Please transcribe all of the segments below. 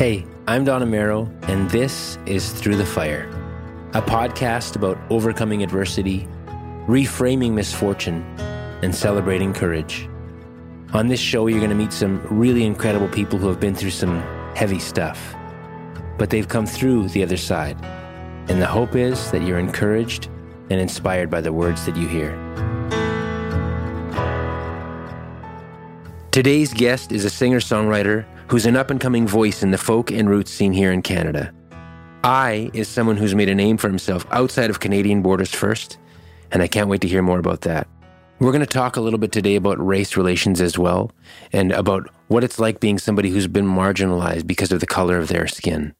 Hey, I'm Don Amero, and this is Through the Fire, a podcast about overcoming adversity, reframing misfortune, and celebrating courage. On this show, you're going to meet some really incredible people who have been through some heavy stuff, but they've come through the other side. And the hope is that you're encouraged and inspired by the words that you hear. Today's guest is a singer songwriter who's an up and coming voice in the folk and roots scene here in Canada. AHI is someone who's made a name for himself outside of Canadian borders first, and I can't wait to hear more about that. We're going to talk a little bit today about race relations as well, and about what it's like being somebody who's been marginalized because of the color of their skin.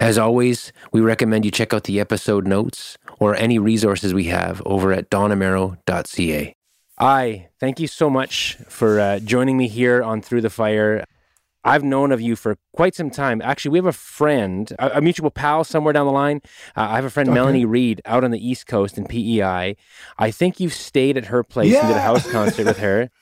As always, we recommend you check out the episode notes or any resources we have over at donamero.ca. AHI thank you so much for uh, joining me here on Through the Fire. I've known of you for quite some time. Actually, we have a friend, a, a mutual pal somewhere down the line. Uh, I have a friend, okay. Melanie Reed, out on the East Coast in PEI. I think you stayed at her place yeah. and did a house concert with her.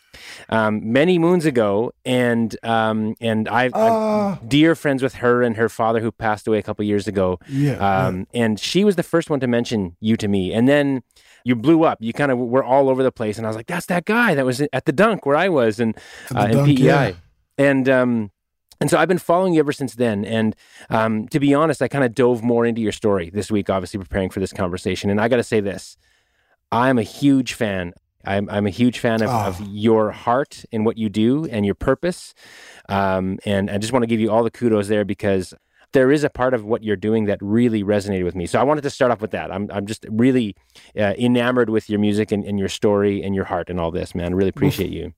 Um, many moons ago, and um, and I, uh, I'm dear friends with her and her father who passed away a couple years ago. Yeah, um, yeah, and she was the first one to mention you to me, and then you blew up. You kind of were all over the place, and I was like, "That's that guy that was at the dunk where I was," and uh, in PEI, yeah. And um, and so I've been following you ever since then. And um, to be honest, I kind of dove more into your story this week, obviously preparing for this conversation. And I got to say this I'm a huge fan. I'm, I'm a huge fan of, oh. of, your heart and what you do and your purpose. Um, and I just want to give you all the kudos there because there is a part of what you're doing that really resonated with me. So I wanted to start off with that. I'm, I'm just really uh, enamored with your music and, and, your story and your heart and all this, man. I really appreciate you.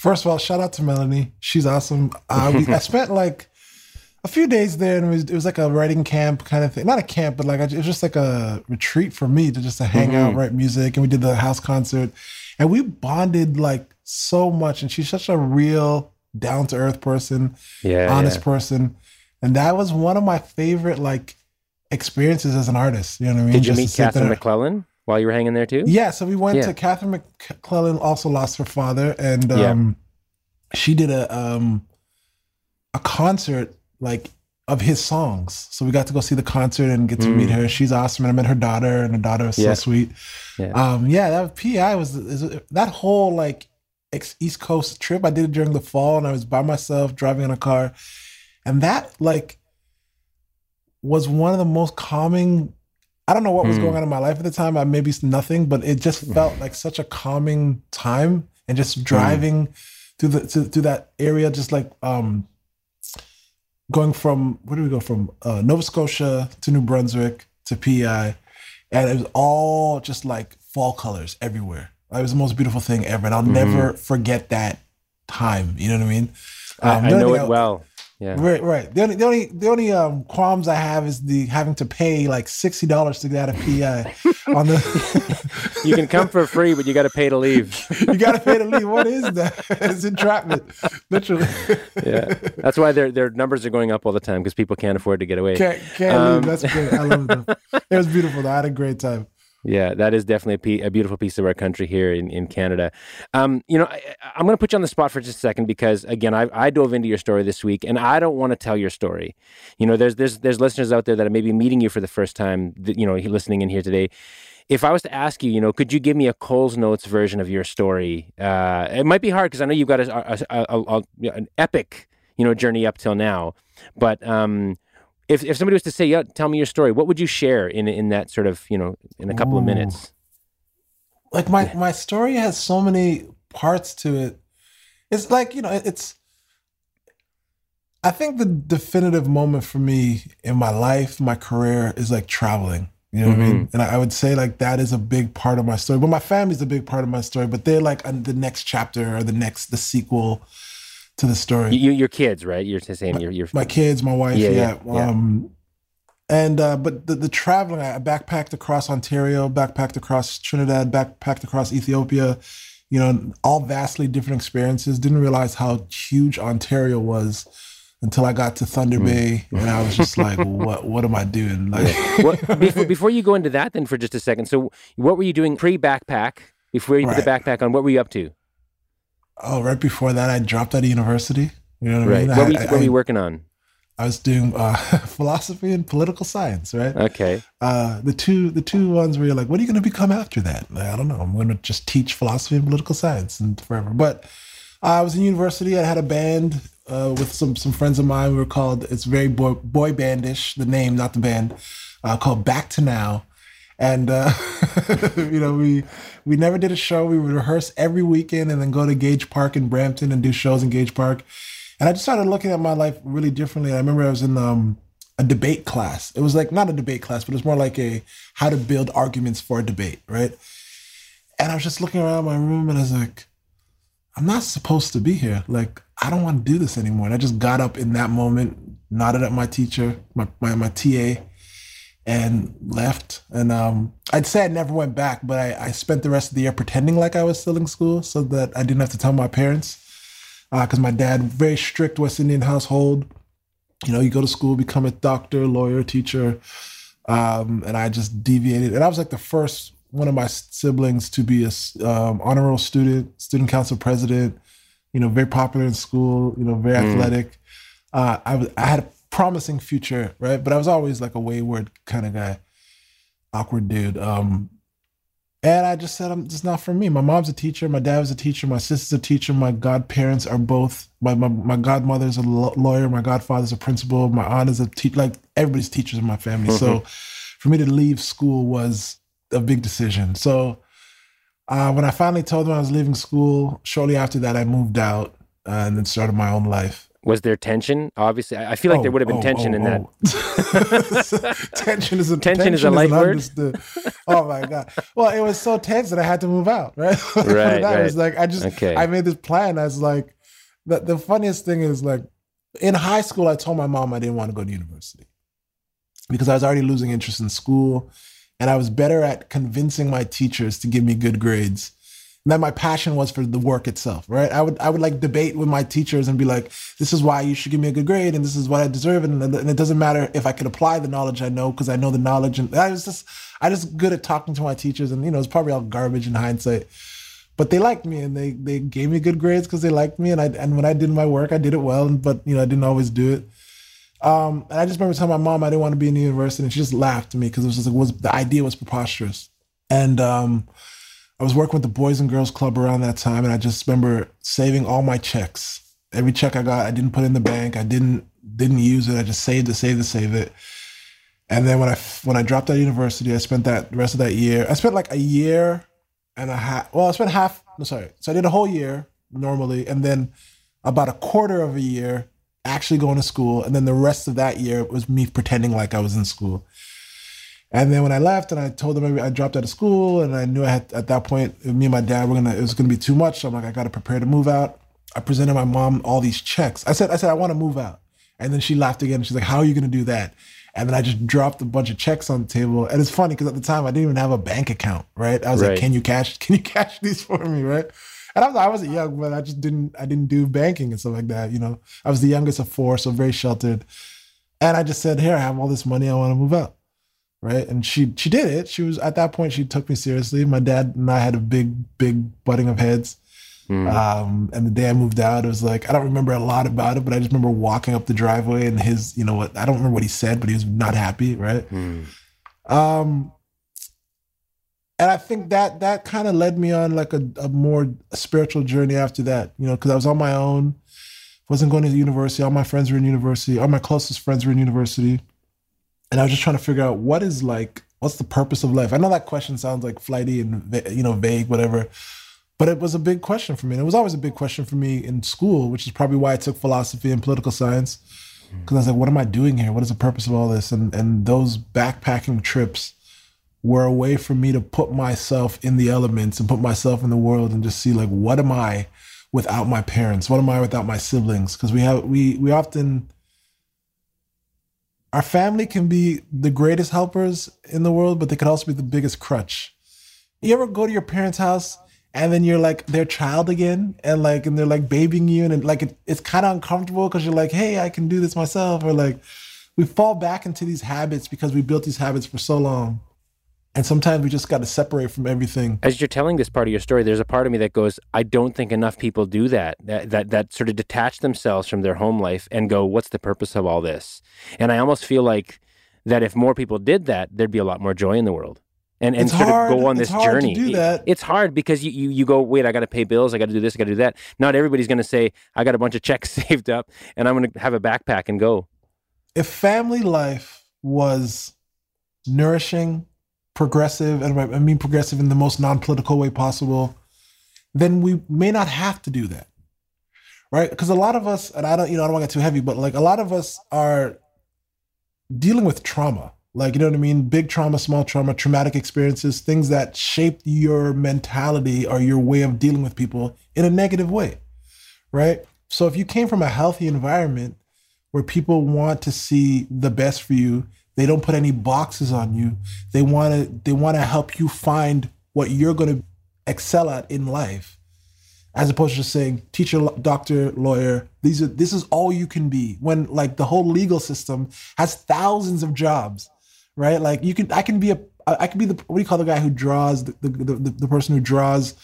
First of all, shout out to Melanie. She's awesome. Uh, we, I spent like a few days there, and it was, it was like a writing camp kind of thing. Not a camp, but like it was just like a retreat for me to just to hang mm-hmm. out, write music, and we did the house concert, and we bonded like so much. And she's such a real, down to earth person, yeah, honest yeah. person, and that was one of my favorite like experiences as an artist. You know what I mean? Did you just meet Catherine MacLellan? While you were hanging there too? Yeah, so we went yeah. to Catherine MacLellan. Also lost her father, and um, yeah. she did a um, a concert like of his songs. So we got to go see the concert and get to mm. meet her. She's awesome, and I met her daughter, and her daughter is yeah. so sweet. Yeah, um, yeah that PI was that whole like East Coast trip. I did it during the fall, and I was by myself driving in a car, and that like was one of the most calming I don't know what was mm. going on in my life at the time. I maybe nothing, but it just felt like such a calming time and just hmm. driving mm. through the to, through that area, just like um going from where do we go from uh, Nova Scotia to New Brunswick to PEI, and it was all just like fall colors everywhere. It was the most beautiful thing ever, and I'll mm-hmm. never forget that time. You know what I mean? Um, I, I know it well. Yeah. Right, right. The only the only the only um, qualms I have is the having to pay like sixty dollars to get out of PI on the You can come for free, but you gotta pay to leave. you gotta pay to leave. What is that? it's entrapment. Literally. yeah. That's why their their numbers are going up all the time because people can't afford to get away. Can't can't um, leave. That's great. I love them. It was beautiful though. I had a great time. Yeah, that is definitely a, a, beautiful piece of our country here in, in Canada. Um, you know, I, am going to put you on the spot for just a second because, again, I, I dove into your story this week, and I don't want to tell your story. You know, there's there's there's listeners out there that are maybe meeting you for the first time. You know, listening in here today. If I was to ask you, you know, could you give me a Coles Notes version of your story? Uh, it might be hard because I know you've got a, a, a, an epic, you know, journey up till now, but. Um, if if somebody was to say, "Yeah, tell me your story," what would you share in in that sort of you know in a couple Ooh. of minutes? Like my my story has so many parts to it. It's like you know it's. I think the definitive moment for me in my life, my career, is like traveling. You know mm-hmm. what I mean? Mm-hmm. And I, would say like that is a big part of my story. But my family's a big part of my story. But they're like the next chapter or the next the sequel to the story. You, your kids, right? You're saying my, your, your my kids, my wife, yeah. yeah. yeah. Um, and uh, but the, the traveling, I backpacked across Ontario, backpacked across Trinidad, backpacked across Ethiopia. You know, all vastly different experiences. Didn't realize how huge Ontario was until I got to Thunder hmm. Bay, and I was just like, "What? What am I doing?" Like, well, before, before, you go into that, then for just a second, so what were you doing pre backpack? Before you right. put the backpack on, what were you up to? Oh, right before that, I dropped out of university. You know what right. I mean? What, I, were, you, what I, were you working on? I was doing uh, philosophy and political science, right? Okay. Uh, the two the two ones where you're like, what are you going to become after that? Like, I don't know. I'm going to just teach philosophy and political science and forever. But I was in university. I had a band uh, with some some friends of mine. We were called. It's very boy, boy bandish. The name, not the band. Uh, called Back to Now, and uh, you know we we never did a show. We would rehearse every weekend and then go to Gage Park in Brampton and do shows in Gage Park. And I just started looking at my life really differently. I remember I was in um, a debate class. It was like not a debate class, but it was more like a how to build arguments for a debate, right? And I was just looking around my room and I was like, I'm not supposed to be here. Like, I don't want to do this anymore. And I just got up in that moment, nodded at my teacher, my, my, my TA, and left. And um, I'd say I never went back, but I, I spent the rest of the year pretending like I was still in school so that I didn't have to tell my parents. Because uh, my dad, very strict West Indian household. You know, you go to school, become a doctor, lawyer, teacher. Um, and I just deviated. And I was like the first one of my siblings to be a um, honor roll student, student council president. You know, very popular in school. You know, very mm. athletic. Uh, I was I had a promising future, right? But I was always like a wayward kind of guy, awkward dude. Um, and I just said, I'm just not for me. My mom's a teacher. My dad was a teacher. My sister's a teacher. My godparents are both. My my, my godmother's a lawyer. My godfather's a principal. My aunt is a teacher. Like everybody's teachers in my family. Mm-hmm. So for me to leave school was a big decision. So uh, when I finally told them I was leaving school, shortly after that, I moved out uh, and then started my own life. Was there tension? Obviously, I feel like oh, there would have been oh, tension oh, in that. Oh. oh. tension is a tension, tension is a light word. oh my god! Well, it was so tense that I had to move out. Right, right. right. was like I just okay. I made this plan. as like, the the funniest thing is like in high school, I told my mom I didn't want to go to university because I was already losing interest in school and I was better at convincing my teachers to give me good grades. That my passion was for the work itself, right? I would I would like debate with my teachers and be like, "This is why you should give me a good grade, and this is what I deserve." And, and it doesn't matter if I could apply the knowledge I know because I know the knowledge. And I was just I just good at talking to my teachers, and you know it's probably all garbage in hindsight, but they liked me and they they gave me good grades because they liked me, and I and when I did my work, I did it well, but you know I didn't always do it. Um, and I just remember telling my mom I didn't want to be in the university, and she just laughed at me because it was just like was the idea was preposterous. And um, I was working with the Boys and Girls Club around that time, and I just remember saving all my checks. Every check I got, I didn't put in the bank. I didn't didn't use it. I just saved it, saved it, saved it. And then when I when I dropped out of university, I spent that the rest of that year. I spent like a year and a half. Well, I spent half. No, sorry. So I did a whole year normally, and then about a quarter of a year actually going to school. And then the rest of that year was me pretending like I was in school. And then when I left and I told them I dropped out of school and I knew I had at that point me and my dad were gonna it was gonna be too much. So I'm like, I gotta prepare to move out. I presented my mom all these checks. I said, I said, I want to move out. And then she laughed again. She's like, How are you gonna do that? And then I just dropped a bunch of checks on the table. And it's funny because at the time I didn't even have a bank account, right? I was right. like, Can you cash can you cash these for me, right? And I was I wasn't young, but I just didn't I didn't do banking and stuff like that. You know, I was the youngest of four, so very sheltered. And I just said, "Here, I have all this money. I want to move out." Right, and she she did it. She was at that point. She took me seriously. My dad and I had a big big butting of heads. Mm. Um, and the day I moved out, it was like I don't remember a lot about it, but I just remember walking up the driveway and his, you know what? I don't remember what he said, but he was not happy. Right. Mm. Um, and I think that that kind of led me on like a, a more spiritual journey after that, you know, because I was on my own, wasn't going to university. All my friends were in university. All my closest friends were in university, and I was just trying to figure out what is like, what's the purpose of life. I know that question sounds like flighty and you know vague, whatever, but it was a big question for me. And it was always a big question for me in school, which is probably why I took philosophy and political science, hmm. because I was like, what am I doing here? What is the purpose of all this? And and those backpacking trips were a way for me to put myself in the elements and put myself in the world and just see like what am I without my parents? What am I without my siblings? Because we have we we often our family can be the greatest helpers in the world, but they could also be the biggest crutch. You ever go to your parents' house and then you're like their child again, and like and they're like babying you, and like it, it's kind of uncomfortable because you're like, hey, I can do this myself, or like we fall back into these habits because we built these habits for so long. And sometimes we just got to separate from everything. As you're telling this part of your story, there's a part of me that goes, I don't think enough people do that, that, that, that sort of detach themselves from their home life and go, what's the purpose of all this? And I almost feel like that if more people did that, there'd be a lot more joy in the world. And, and sort hard. of go on it's this journey. do that. It's hard because you, you, you go, wait, I got to pay bills. I got to do this. I got to do that. Not everybody's going to say, I got a bunch of checks saved up and I'm going to have a backpack and go. If family life was nourishing, progressive, and I mean progressive in the most non-political way possible, then we may not have to do that, right? Because a lot of us, and I don't, you know, I don't want to get too heavy, but like a lot of us are dealing with trauma. Like, you know what I mean? Big trauma, small trauma, traumatic experiences, things that shaped your mentality or your way of dealing with people in a negative way, right? So if you came from a healthy environment where people want to see the best for you, they don't put any boxes on you. They want to they want to help you find what you're going to excel at in life. As opposed to just saying teacher, doctor, lawyer, these are this is all you can be. When like the whole legal system has thousands of jobs, right? Like you can I can be a I can be the what do you call the guy who draws the the, the, the person who draws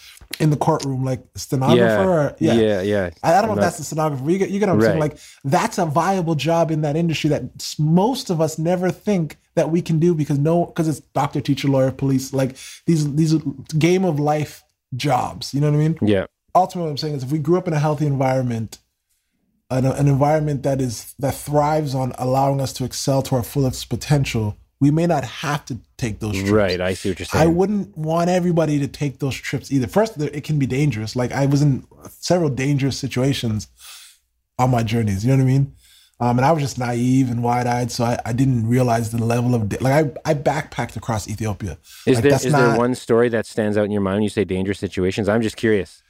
in the courtroom, like stenographer. Yeah, or, yeah, yeah. yeah. I, I, don't know if that's the stenographer. You get, you get what I'm right. saying? Like that's a viable job in that industry that most of us never think that we can do because no, because it's doctor, teacher, lawyer, police. Like these these game of life jobs. You know what I mean? Yeah. Ultimately, what I'm saying is, if we grew up in a healthy environment, an, an environment that is that thrives on allowing us to excel to our fullest potential, we may not have to take those trips. Right, I see what you're saying. I wouldn't want everybody to take those trips either. First, it can be dangerous. Like I was in several dangerous situations on my journeys. You know what I mean? Um, and I was just naive and wide eyed, so I, I, didn't realize the level of like I, I backpacked across Ethiopia. Is like, there is not, there one story that stands out in your mind when you say dangerous situations? I'm just curious.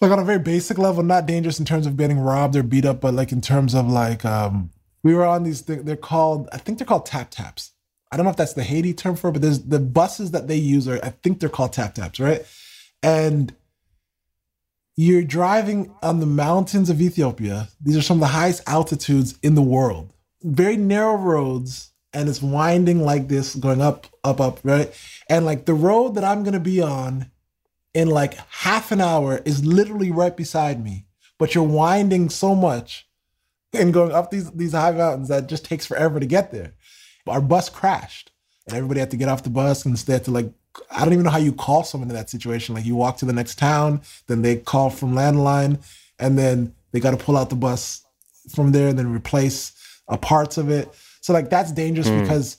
Like on a very basic level, not dangerous in terms of getting robbed or beat up, but like in terms of like um, we were on these. Things, they're called I think they're called tap taps I don't know if that's the Haiti term for it, but there's the buses that they use are I think they're called tap taps, right? And you're driving on the mountains of Ethiopia. These are some of the highest altitudes in the world. Very narrow roads, and it's winding like this, going up, up, up, right? And like the road that I'm gonna be on in like half an hour is literally right beside me. But you're winding so much and going up these these high mountains that just takes forever to get there our bus crashed and everybody had to get off the bus and they had to like I don't even know how you call someone in that situation. Like you walk to the next town, then they call from landline, and then they got to pull out the bus from there and then replace a parts of it. So like that's dangerous mm. because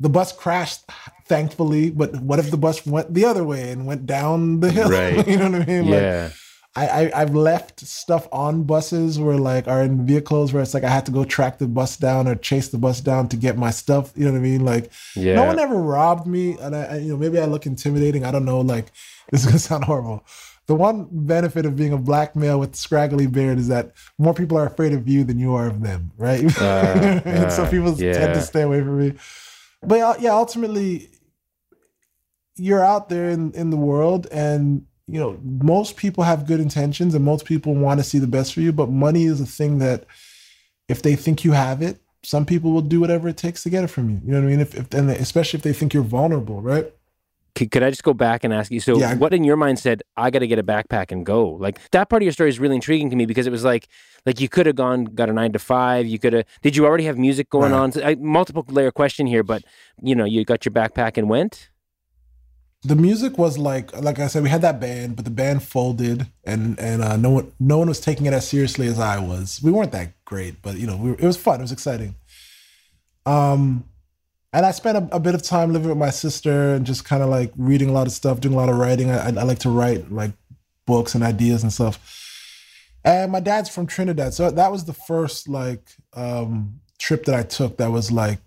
the bus crashed, thankfully. But what if the bus went the other way and went down the hill? Right. you know what I mean? Yeah. Like, I, I have left stuff on buses where like are in vehicles where it's like I had to go track the bus down or chase the bus down to get my stuff. You know what I mean? Like yeah. no one ever robbed me, and I, I you know maybe I look intimidating. I don't know. Like this is gonna sound horrible. The one benefit of being a black male with scraggly beard is that more people are afraid of you than you are of them, right? Uh, uh, so people yeah. tend to stay away from me. But uh, yeah, ultimately, you're out there in, in the world and you know, most people have good intentions and most people want to see the best for you, but money is a thing that if they think you have it, some people will do whatever it takes to get it from you. You know what I mean? If, if and especially if they think you're vulnerable, right? Could, could I just go back and ask you? So, yeah. what in your mind said, "I got to get a backpack and go"? Like that part of your story is really intriguing to me because it was like, like you could have gone, got a nine to five. You could have. Did you already have music going right. on? So, I, multiple layer question here, but you know, you got your backpack and went the music was like like I said, we had that band, but the band folded, and and uh, no one no one was taking it as seriously as I was. We weren't that great, but you know, we were, it was fun. It was exciting. Um, and I spent a, a, bit of time living with my sister and just kind of like reading a lot of stuff, doing a lot of writing. I, I, I like to write like books and ideas and stuff. And my dad's from Trinidad, so that was the first like um, trip that I took that was like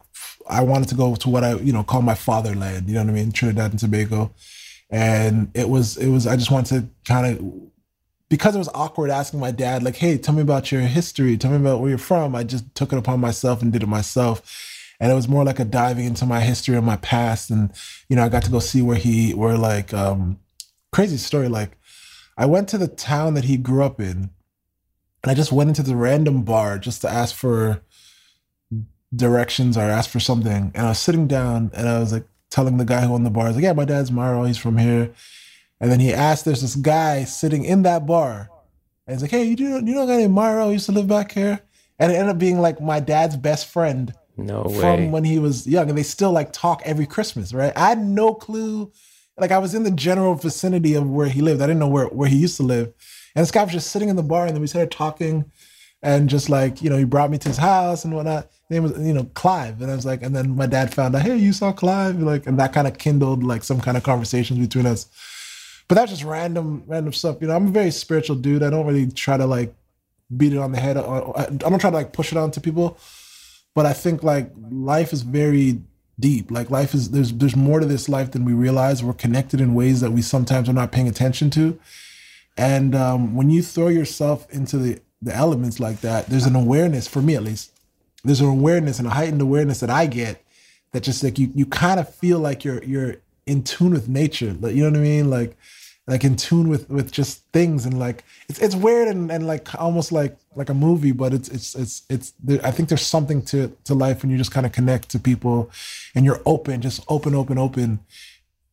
I wanted to go to what I you know call my fatherland. You know what I mean, Trinidad and Tobago, and it was it was I just wanted to kind of because it was awkward asking my dad like, hey, tell me about your history, tell me about where you're from. I just took it upon myself and did it myself. And it was more like a diving into my history and my past. And, you know, I got to go see where he, where like, um, crazy story. Like, I went to the town that he grew up in, and I just went into the random bar just to ask for directions or ask for something. And I was sitting down and I was like telling the guy who owned the bar, I was like, yeah, my dad's Mario, he's from here. And then he asked, there's this guy sitting in that bar. And he's like, hey, you, do, you know a guy named Myro used to live back here? And it ended up being like my dad's best friend. No way. From when he was young. And they still like talk every Christmas, right? I had no clue like I was in the general vicinity of where he lived. I didn't know where, where he used to live. And this guy was just sitting in the bar and then we started talking and just like, you know, he brought me to his house and whatnot. His name was, you know, Clive. And I was like, and then my dad found out, hey, you saw Clive? Like, and that kind of kindled like some kind of conversations between us. But that's just random, random stuff. You know, I'm a very spiritual dude. I don't really try to like beat it on the head. I don't try to like push it on to people. But I think like life is very deep. Like life is there's there's more to this life than we realize. We're connected in ways that we sometimes are not paying attention to. And um, when you throw yourself into the the elements like that, there's an awareness for me at least. There's an awareness and a heightened awareness that I get that just like you you kind of feel like you're you're in tune with nature. Like, you know what I mean? Like like in tune with with just things and like it's it's weird and, and like almost like like a movie but it's it's it's it's there, i think there's something to to life when you just kind of connect to people and you're open just open open open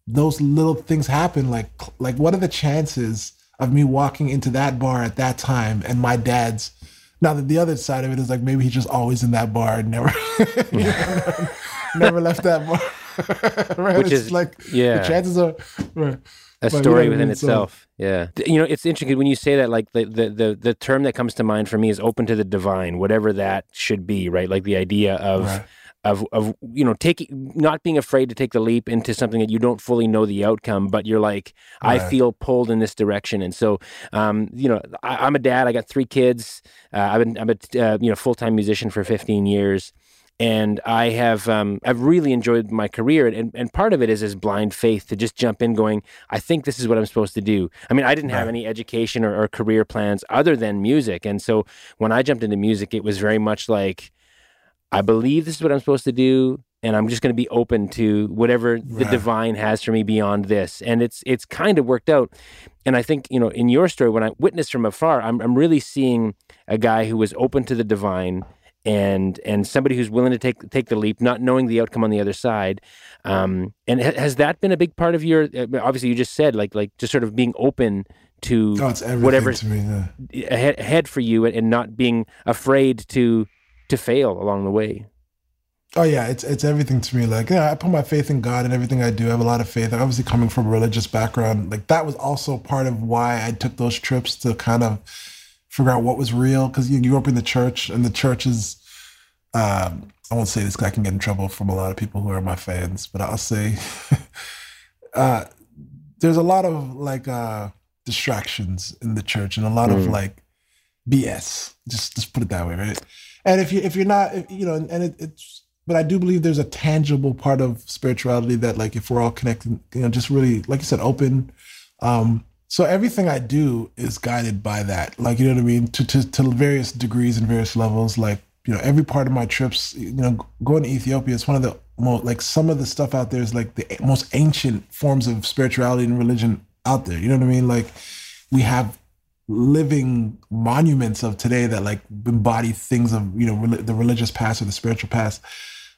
those little things happen like like what are the chances of me walking into that bar at that time and my dad's now that the other side of it is like maybe he's just always in that bar and never never, never left that bar right? which it's is like yeah the chances are right a story within itself. So, yeah, you know, it's interesting when you say that. Like the, the the the term that comes to mind for me is open to the divine, whatever that should be. Right, like the idea of. Right. Of, of you know taking not being afraid to take the leap into something that you don't fully know the outcome but you're like right. I feel pulled in this direction and so um, you know I, am a dad I got three kids uh, I've been I'm a uh, you know full time musician for 15 years and I have um, I've really enjoyed my career, and, and part of it is this blind faith to just jump in, going, I think this is what I'm supposed to do. I mean, I didn't have any education or, or career plans other than music, and so when I jumped into music, it was very much like, I believe this is what I'm supposed to do, and I'm just going to be open to whatever the divine has for me beyond this. And it's it's kind of worked out. And I think you know, in your story, when I witnessed from afar, I'm I'm really seeing a guy who was open to the divine and and somebody who's willing to take take the leap, not knowing the outcome on the other side. Um, and ha- has that been a big part of your? Uh, obviously, you just said like like just sort of being open to oh, whatever yeah. ahead, ahead for you, and, and not being afraid to to fail along the way. Oh yeah, it's it's everything to me. Like, yeah, I put my faith in God and everything I do. I have a lot of faith. I'm Obviously, coming from a religious background, like that was also part of why I took those trips to kind of figure out what was real because you, you grew up in the church and the church is um, I won't say this because I can get in trouble from a lot of people who are my fans, but I'll say uh, there's a lot of like uh, distractions in the church and a lot mm. of like BS. Just just put it that way, right? And if you if you're not, if, you know, and it, it's but I do believe there's a tangible part of spirituality that like if we're all connected, you know, just really like you said, open. Um, so everything I do is guided by that. Like, you know what I mean? To, to, to various degrees and various levels. Like, you know, every part of my trips, you know, going to Ethiopia, it's one of the most, like some of the stuff out there is like the most ancient forms of spirituality and religion out there. You know what I mean? Like we have living monuments of today that like embody things of, you know, the religious past or the spiritual past.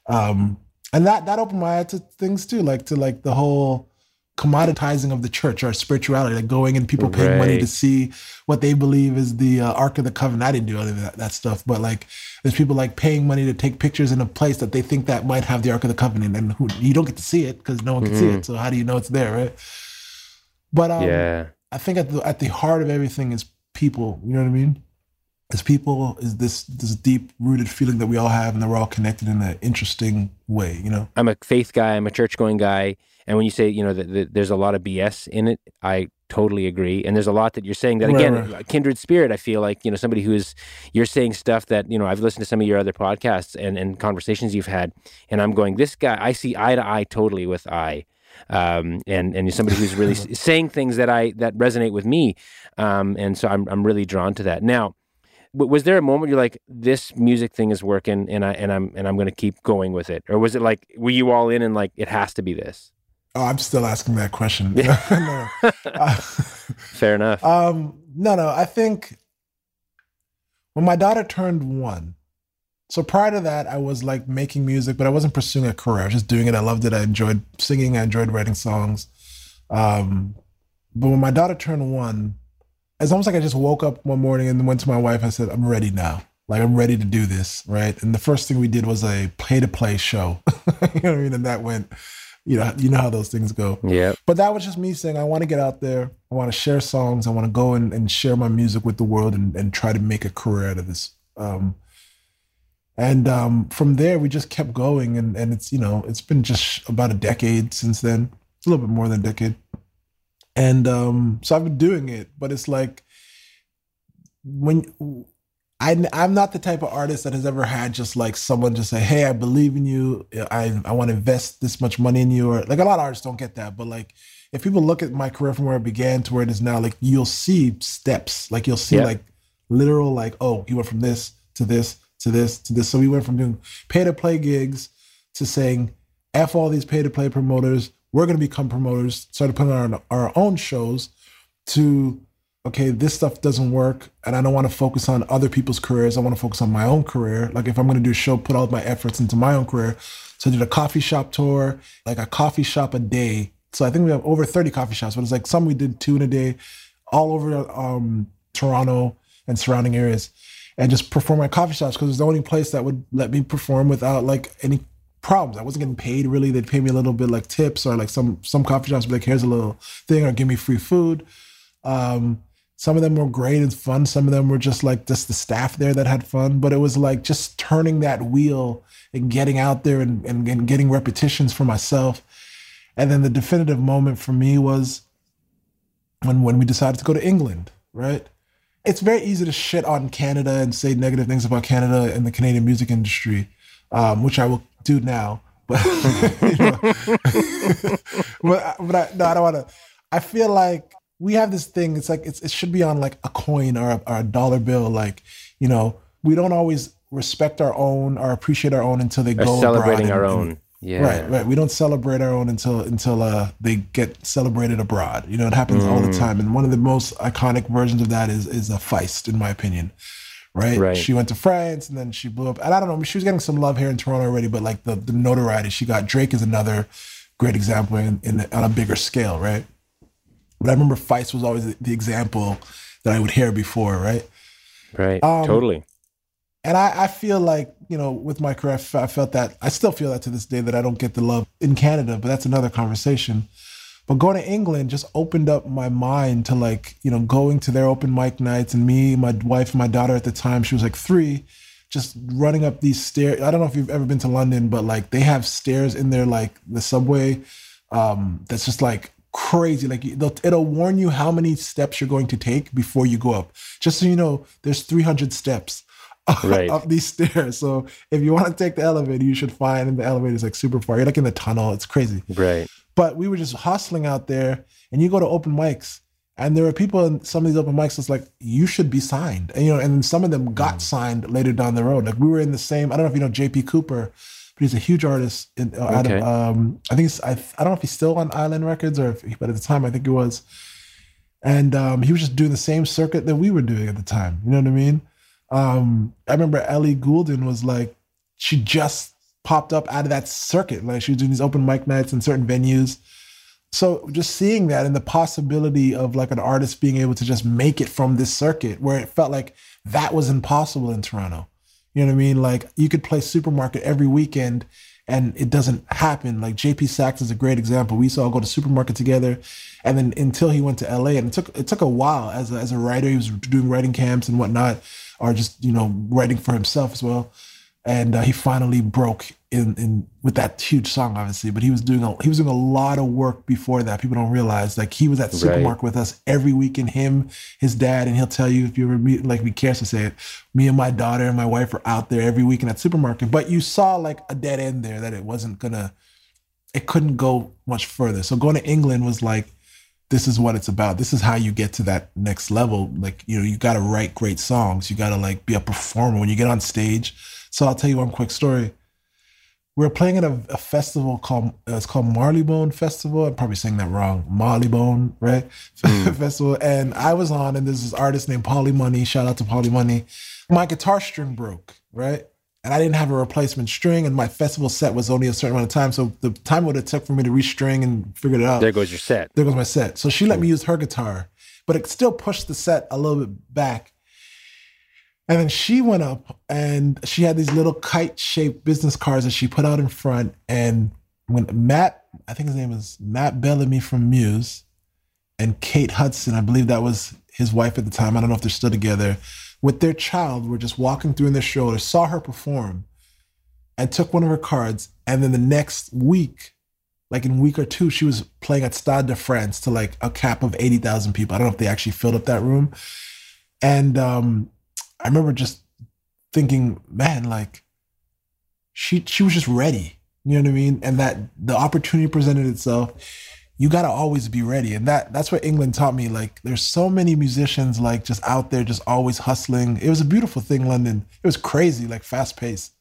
Um, and that, that opened my eye to things too, like to like the whole, commoditizing of the church or spirituality, like going and people paying right. money to see what they believe is the uh, Ark of the Covenant. I didn't do any of that, that, stuff, but like there's people like paying money to take pictures in a place that they think that might have the Ark of the Covenant, and who, you don't get to see it because no one can mm-hmm. see it. So how do you know it's there, right? But um, yeah, I think at the at the heart of everything is people. You know what I mean? As people, is this this deep rooted feeling that we all have, and that we're all connected in an interesting way. You know, I'm a faith guy. I'm a church going guy and when you say, you know, that there's a lot of BS in it, I totally agree. And there's a lot that you're saying that again, right, right. kindred spirit. I feel like you know somebody who is you're saying stuff that you know I've listened to some of your other podcasts and and conversations you've had, and I'm going this guy I see eye to eye totally with I. Um, and and somebody who's really saying things that I that resonate with me, um, and so I'm I'm really drawn to that. Now, was there a moment you're like, this music thing is working, and I and I'm and I'm going to keep going with it, or was it like, were you all in and like it has to be this? Oh, I'm still asking that question. no. uh, Fair enough. Um, no, no. I think when my daughter turned one, so prior to that, I was like making music, but I wasn't pursuing a career. I was just doing it. I loved it. I enjoyed singing. I enjoyed writing songs. Um, but when my daughter turned one, it's almost like I just woke up one morning and went to my wife. I said, "I'm ready now. Like I'm ready to do this." Right. And the first thing we did was a pay to play show. you know what I mean? And that went you know, you know how those things go. Yeah. But that was just me saying, I want to get out there. I want to share songs. I want to go and, and share my music with the world and, and try to make a career out of this. Um, and um, from there, we just kept going. And, and it's, you know, it's been just about a decade since then, it's a little bit more than a decade. And um, so I've been doing it, but it's like when I, I'm not the type of artist that has ever had just like someone just say, "Hey, I believe in you. I I want to invest this much money in you." Or like a lot of artists don't get that, but like if people look at my career from where it began to where it is now, like you'll see steps. Like you'll see yeah. like literal like, oh, he went from this to this to this to this. So we went from doing pay to play gigs to saying, "F all these pay to play promoters. We're going to become promoters." Started putting on our, our own shows to okay, this stuff doesn't work and I don't want to focus on other people's careers. I want to focus on my own career. Like if I'm going to do a show, put all my efforts into my own career. So I did a coffee shop tour, like a coffee shop a day. So I think we have over 30 coffee shops, but it's like some we did two in a day all over um, Toronto and surrounding areas and just perform at coffee shops because it's the only place that would let me perform without like any problems. I wasn't getting paid really. They'd pay me a little bit like tips or like some some coffee shops be like, here's a little thing or give me free food. Um, some of them were great and fun. Some of them were just like just the staff there that had fun. But it was like just turning that wheel and getting out there and, and, and getting repetitions for myself. And then the definitive moment for me was when when we decided to go to England, right? It's very easy to shit on Canada and say negative things about Canada and the Canadian music industry, um, which I will do now. But, but, but I, no, I don't want to. I feel like we have this thing. It's like it's, it should be on like a coin or a, or a dollar bill. Like you know, we don't always respect our own or appreciate our own until they or go celebrating our and, own. Yeah. Right, right. We don't celebrate our own until until uh, they get celebrated abroad. You know, it happens mm. all the mm. time. And one of the most iconic versions of that is is a Feist, in my opinion. Right? right? She went to France and then she blew up. And I don't know, she was getting some love here in Toronto already, but like the, the notoriety she got, Drake is another great example in, in on a bigger scale, right? But I remember Feist was always the, the example that I would hear before, right? Right. Um, totally. And I, I, feel like, you know, with my career, I felt that, I still feel that to this day that I don't get the love in Canada, but that's another conversation. But going to England just opened up my mind to like, you know, going to their open mic nights and me, my wife, my daughter at the time, she was like three, just running up these stairs. I don't know if you've ever been to London, but like they have stairs in there, like the subway, um, that's just like crazy. Like it'll warn you how many steps you're going to take before you go up. Just so you know, there's 300 steps right. up these stairs. So if you want to take the elevator, you should find the elevator is like super far. You're like in the tunnel. It's crazy. Right. But we were just hustling out there, and you go to open mics, and there are people in some of these open mics that's like, you should be signed. And you know, and some of them got mm. signed later down the road. Like we were in the same. I don't know if you know JP Cooper but he's a huge artist. In, uh, okay. um, I think I, I don't know if he's still on Island Records or, if, but at the time I think he was. And um, he was just doing the same circuit that we were doing at the time. You know what I mean? Um, I remember Ellie Goulding was like, she just popped up out of that circuit. Like she was doing these open mic nights in certain venues. So just seeing that and the possibility of like an artist being able to just make it from this circuit where it felt like that was impossible in Toronto. You know what I mean? Like you could play supermarket every weekend and it doesn't happen. Like JP Saxe is a great example. We used to all go to supermarket together, and then until he went to LA, and it took it took a while as a, as a writer. He was doing writing camps and whatnot, or just you know writing for himself as well. And uh, he finally broke in in with that huge song, obviously, but he was doing a he was doing a lot of work before that. People don't realize like he was at supermarket right. with us every weekend. Him, his dad, and he'll tell you if you ever meet like we cares to say it. Me and my daughter and my wife are out there every weekend at supermarket. But you saw like a dead end there that it wasn't gonna, it couldn't go much further. So going to England was like, this is what it's about. This is how you get to that next level. Like you know, you got to write great songs. You got to like be a performer when you get on stage. So I'll tell you one quick story we were playing at a, a festival called uh, it's called Marleybone Festival. I'm probably saying that wrong. Marleybone, right? Mm. Festival. And I was on, and there's this artist named Polly Money. Shout out to Polly Money. My guitar string broke, right? And I didn't have a replacement string, and my festival set was only a certain amount of time. So the time it would have took for me to restring and figure it out. There goes your set. There goes my set. So she let me use her guitar, but it still pushed the set a little bit back. And then she went up and she had these little kite shaped business cards that she put out in front. And when Matt, I think his name is Matt Bellamy from Muse, and Kate Hudson, I believe that was his wife at the time. I don't know if they're still together, with their child, were just walking through in their stroller, saw her perform, and took one of her cards. And then the next week, like in week or two, she was playing at Stade de France to like a cap of 80,000 people. I don't know if they actually filled up that room. And um, I remember just thinking, man, like she she was just ready. You know what I mean? And that the opportunity presented itself. You got to always be ready, and that that's what England taught me. Like, there's so many musicians like just out there, just always hustling. It was a beautiful thing, London. It was crazy, like fast paced.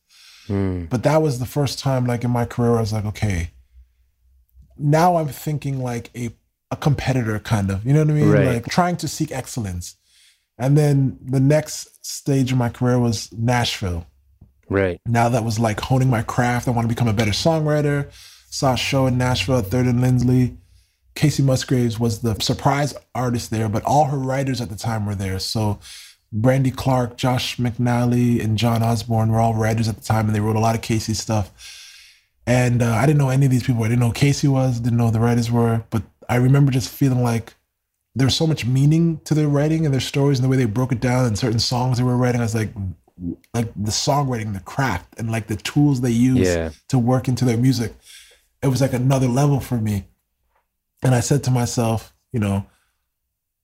Mm. But that was the first time, like in my career, I was like, okay, now I'm thinking like a a competitor, kind of. You know what I mean? Right. Like trying to seek excellence. And then the next stage of my career was Nashville. Right. Now that was like honing my craft. I want to become a better songwriter. Saw a show in Nashville at Third and Lindsley. Kacey Musgraves was the surprise artist there, but all her writers at the time were there. So Brandy Clark, Josh McNally, and John Osborne were all writers at the time, and they wrote a lot of Kacey stuff. And uh, I didn't know any of these people. I didn't know Kacey was, didn't know the writers were, but I remember just feeling like there's so much meaning to their writing and their stories and the way they broke it down and certain songs they were writing. I was like, like the songwriting, the craft, and like the tools they use yeah. to work into their music. It was like another level for me. And I said to myself, you know,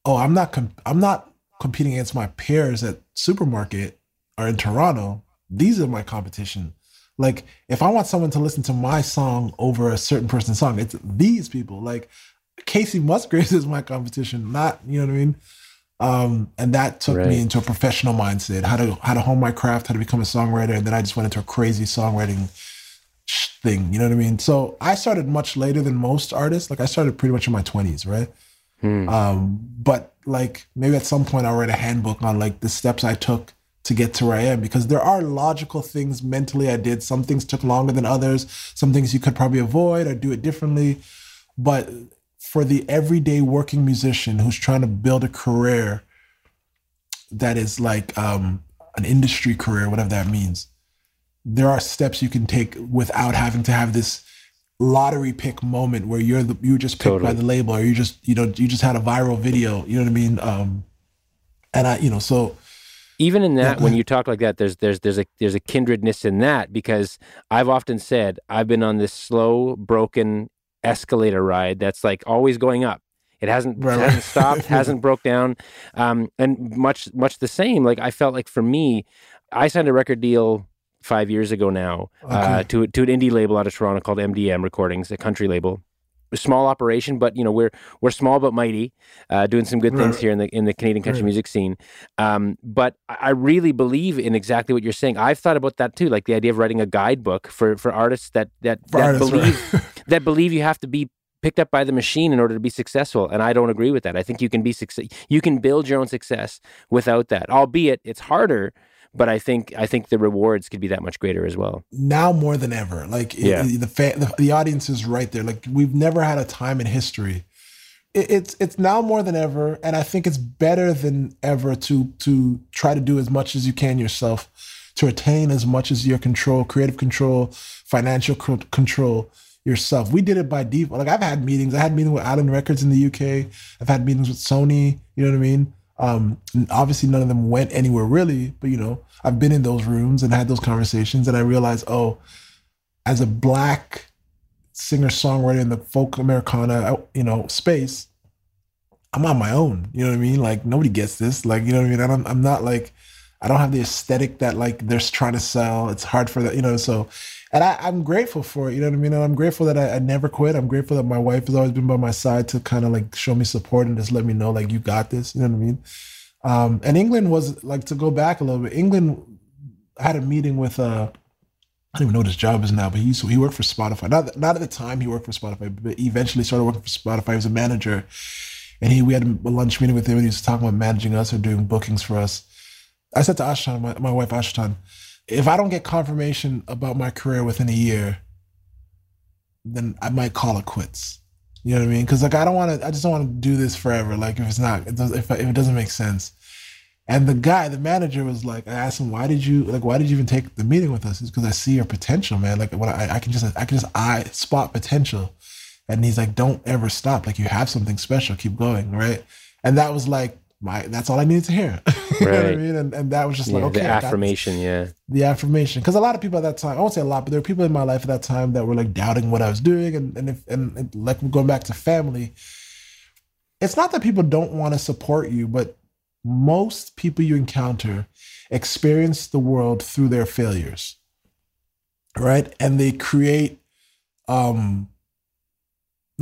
oh, I'm not comp- I'm not competing against my peers at supermarket or in Toronto. These are my competition. Like if I want someone to listen to my song over a certain person's song, it's these people. Like Kacey Musgraves is my competition, not you know what I mean. Um, and that took right. me into a professional mindset, how to how to hone my craft, how to become a songwriter, and then I just went into a crazy songwriting thing. You know what I mean? So I started much later than most artists. Like I started pretty much in my twenties, right? Hmm. Um, but like maybe at some point I'll write a handbook on like the steps I took to get to where I am because there are logical things mentally I did. Some things took longer than others. Some things you could probably avoid or do it differently. But for the everyday working musician who's trying to build a career that is like um, an industry career, whatever that means, there are steps you can take without having to have this lottery pick moment where you're the, you just picked totally. by the label or you just you know you just had a viral video. You know what I mean? Um, and I you know so even in that when you talk like that there's there's there's a there's a kindredness in that because i've often said i've been on this slow broken escalator ride that's like always going up. It hasn't right, hasn't stopped, hasn't broke down, um, and much much the same. Like I felt like for me, I signed a record deal five years ago now uh, okay. uh, to to an indie label out of Toronto called MDM Recordings, a country label small operation, but you know we're we're small but mighty, uh, doing some good things here in the in the Canadian country right. music scene. Um, but I really believe in exactly what you're saying. I've thought about that too, like the idea of writing a guidebook for for artists that that for that artists, believe right. that believe you have to be picked up by the machine in order to be successful and i don't agree with that i think you can be success you can build your own success without that albeit it's harder but I think I think the rewards could be that much greater as well. Now more than ever, like yeah. the, the, the the audience is right there. Like we've never had a time in history. It, it's it's now more than ever, and I think it's better than ever to to try to do as much as you can yourself, to attain as much as your control, creative control, financial control yourself. We did it by default. Like I've had meetings. I had meetings with Island Records in the UK. I've had meetings with Sony. You know what I mean? Um, obviously, none of them went anywhere really, but you know, I've been in those rooms and had those conversations, and I realized, oh, as a black singer songwriter in the folk Americana, you know, space, I'm on my own. You know what I mean? Like nobody gets this. Like you know what I mean? I'm I'm not like I don't have the aesthetic that like they're trying to sell. It's hard for that, you know. So, and I, am grateful for it. You know what I mean? I'm grateful that I, I, never quit. I'm grateful that my wife has always been by my side to kind of like show me support and just let me know like you got this. You know what I mean? Um, and England was like to go back a little bit. England I had a meeting with uh, I don't even know what his job is now, but he used to, he worked for Spotify. Not not at the time he worked for Spotify, but eventually started working for Spotify. He was a manager, and he we had a lunch meeting with him, and he was talking about managing us or doing bookings for us. I said to Ashton, my, my wife Ashton, if I don't get confirmation about my career within a year, then I might call it quits. You know what I mean? Because like I don't want to. I just don't want to do this forever. Like if it's not, if, if it doesn't make sense. And the guy, the manager, was like, I asked him, why did you like, why did you even take the meeting with us? It's because I see your potential, man. Like when I, I can just, I can just, I spot potential. And he's like, don't ever stop. Like you have something special. Keep going, right? And that was like my that's all I needed to hear. you right. know what I mean? And, and that was just yeah, like okay. The affirmation, yeah. The affirmation. Because a lot of people at that time, I won't say a lot, but there were people in my life at that time that were like doubting what I was doing. And and if and, and like going back to family, it's not that people don't want to support you, but most people you encounter experience the world through their failures. Right? And they create um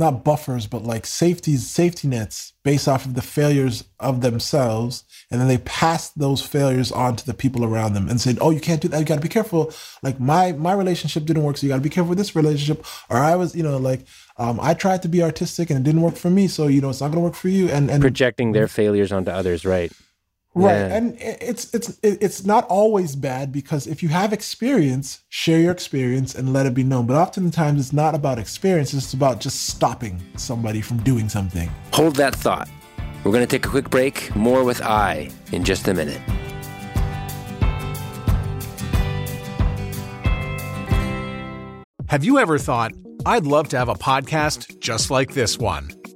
not buffers, but like safeties, safety nets based off of the failures of themselves. And then they pass those failures on to the people around them and said, Oh, you can't do that. You gotta be careful. Like my my relationship didn't work, so you gotta be careful with this relationship. Or I was, you know, like um, I tried to be artistic and it didn't work for me, so you know it's not gonna work for you. And and projecting their failures onto others, right? Right. Yeah. And it's it's it's not always bad because if you have experience, share your experience and let it be known. But oftentimes it's not about experience, it's about just stopping somebody from doing something. Hold that thought. We're going to take a quick break. More with AHI in just a minute. Have you ever thought, I'd love to have a podcast just like this one?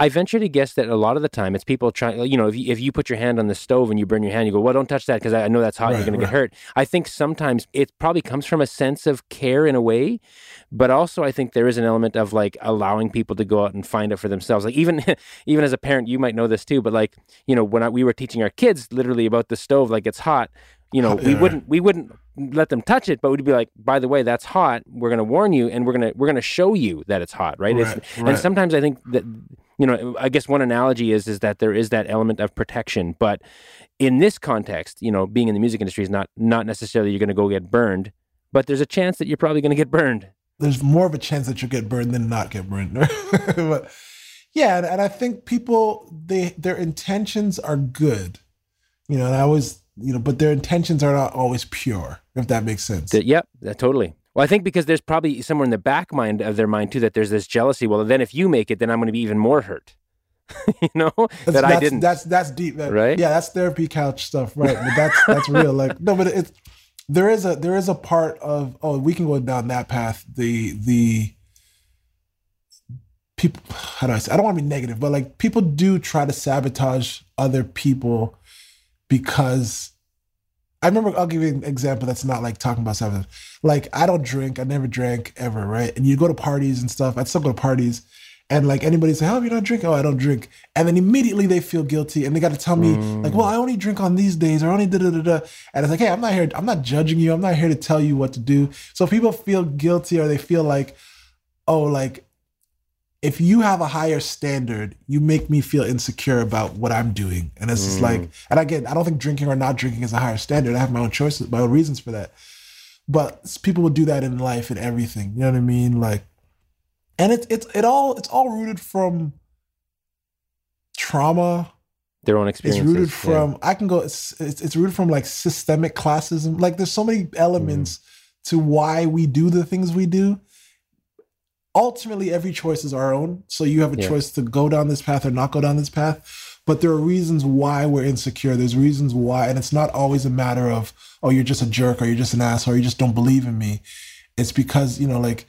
I venture to guess that a lot of the time it's people trying, you know, if you, if you put your hand on the stove and you burn your hand, you go, well, don't touch that because I know that's hot. Right, you're going right. to get hurt. I think sometimes it probably comes from a sense of care in a way, but also I think there is an element of like allowing people to go out and find it for themselves. Like even even as a parent, you might know this too, but like you know when I, we were teaching our kids literally about the stove, like it's hot. You know, we wouldn't we wouldn't let them touch it, but we'd be like, by the way, that's hot. We're going to warn you, and we're gonna we're gonna show you that it's hot, right? right, it's, right. And sometimes I think that you know, I guess one analogy is is that there is that element of protection, but in this context, you know, being in the music industry is not not necessarily you're going to go get burned, but there's a chance that you're probably going to get burned. There's more of a chance that you get burned than not get burned. but yeah, and, and I think people they their intentions are good, you know, and I always you know, but their intentions are not always pure, if that makes sense. Yep, that, totally. Well, I think because there's probably somewhere in the back mind of their mind too that there's this jealousy. Well, then if you make it, then I'm going to be even more hurt. you know that's, that that's, I didn't. That's that's deep, that, right? Yeah, that's therapy couch stuff, right? But that's that's real. Like no, but it's there is a there is a part of oh we can go down that path. The the people how do I say I don't want to be negative, but like people do try to sabotage other people because I remember I'll give you an example that's not like talking about something. Like I don't drink, I never drank ever, right? And you go to parties and stuff. I'd still go to parties and like anybody say, "Oh, you don't drink?" "Oh, I don't drink," and then immediately they feel guilty and they got to tell me mm. like, "Well, I only drink on these days, or only da da da da." And it's like, "Hey, I'm not here. I'm not judging you. I'm not here to tell you what to do." So people feel guilty or they feel like, "Oh, like if you have a higher standard, you make me feel insecure about what I'm doing. And it's mm. just like, and again, I don't think drinking or not drinking is a higher standard. I have my own choices, my own reasons for that. But people will do that in life and everything. You know what I mean? Like, and it's it's it all it's all rooted from trauma. Their own experience. It's rooted from yeah. I can go. It's, it's, it's rooted from like systemic classism. Like there's so many elements mm. to why we do the things we do ultimately every choice is our own. So you have a yeah. choice to go down this path or not go down this path. But there are reasons why we're insecure. There's reasons why, and it's not always a matter of, oh, you're just a jerk or you're just an ass or you just don't believe in me. It's because, you know, like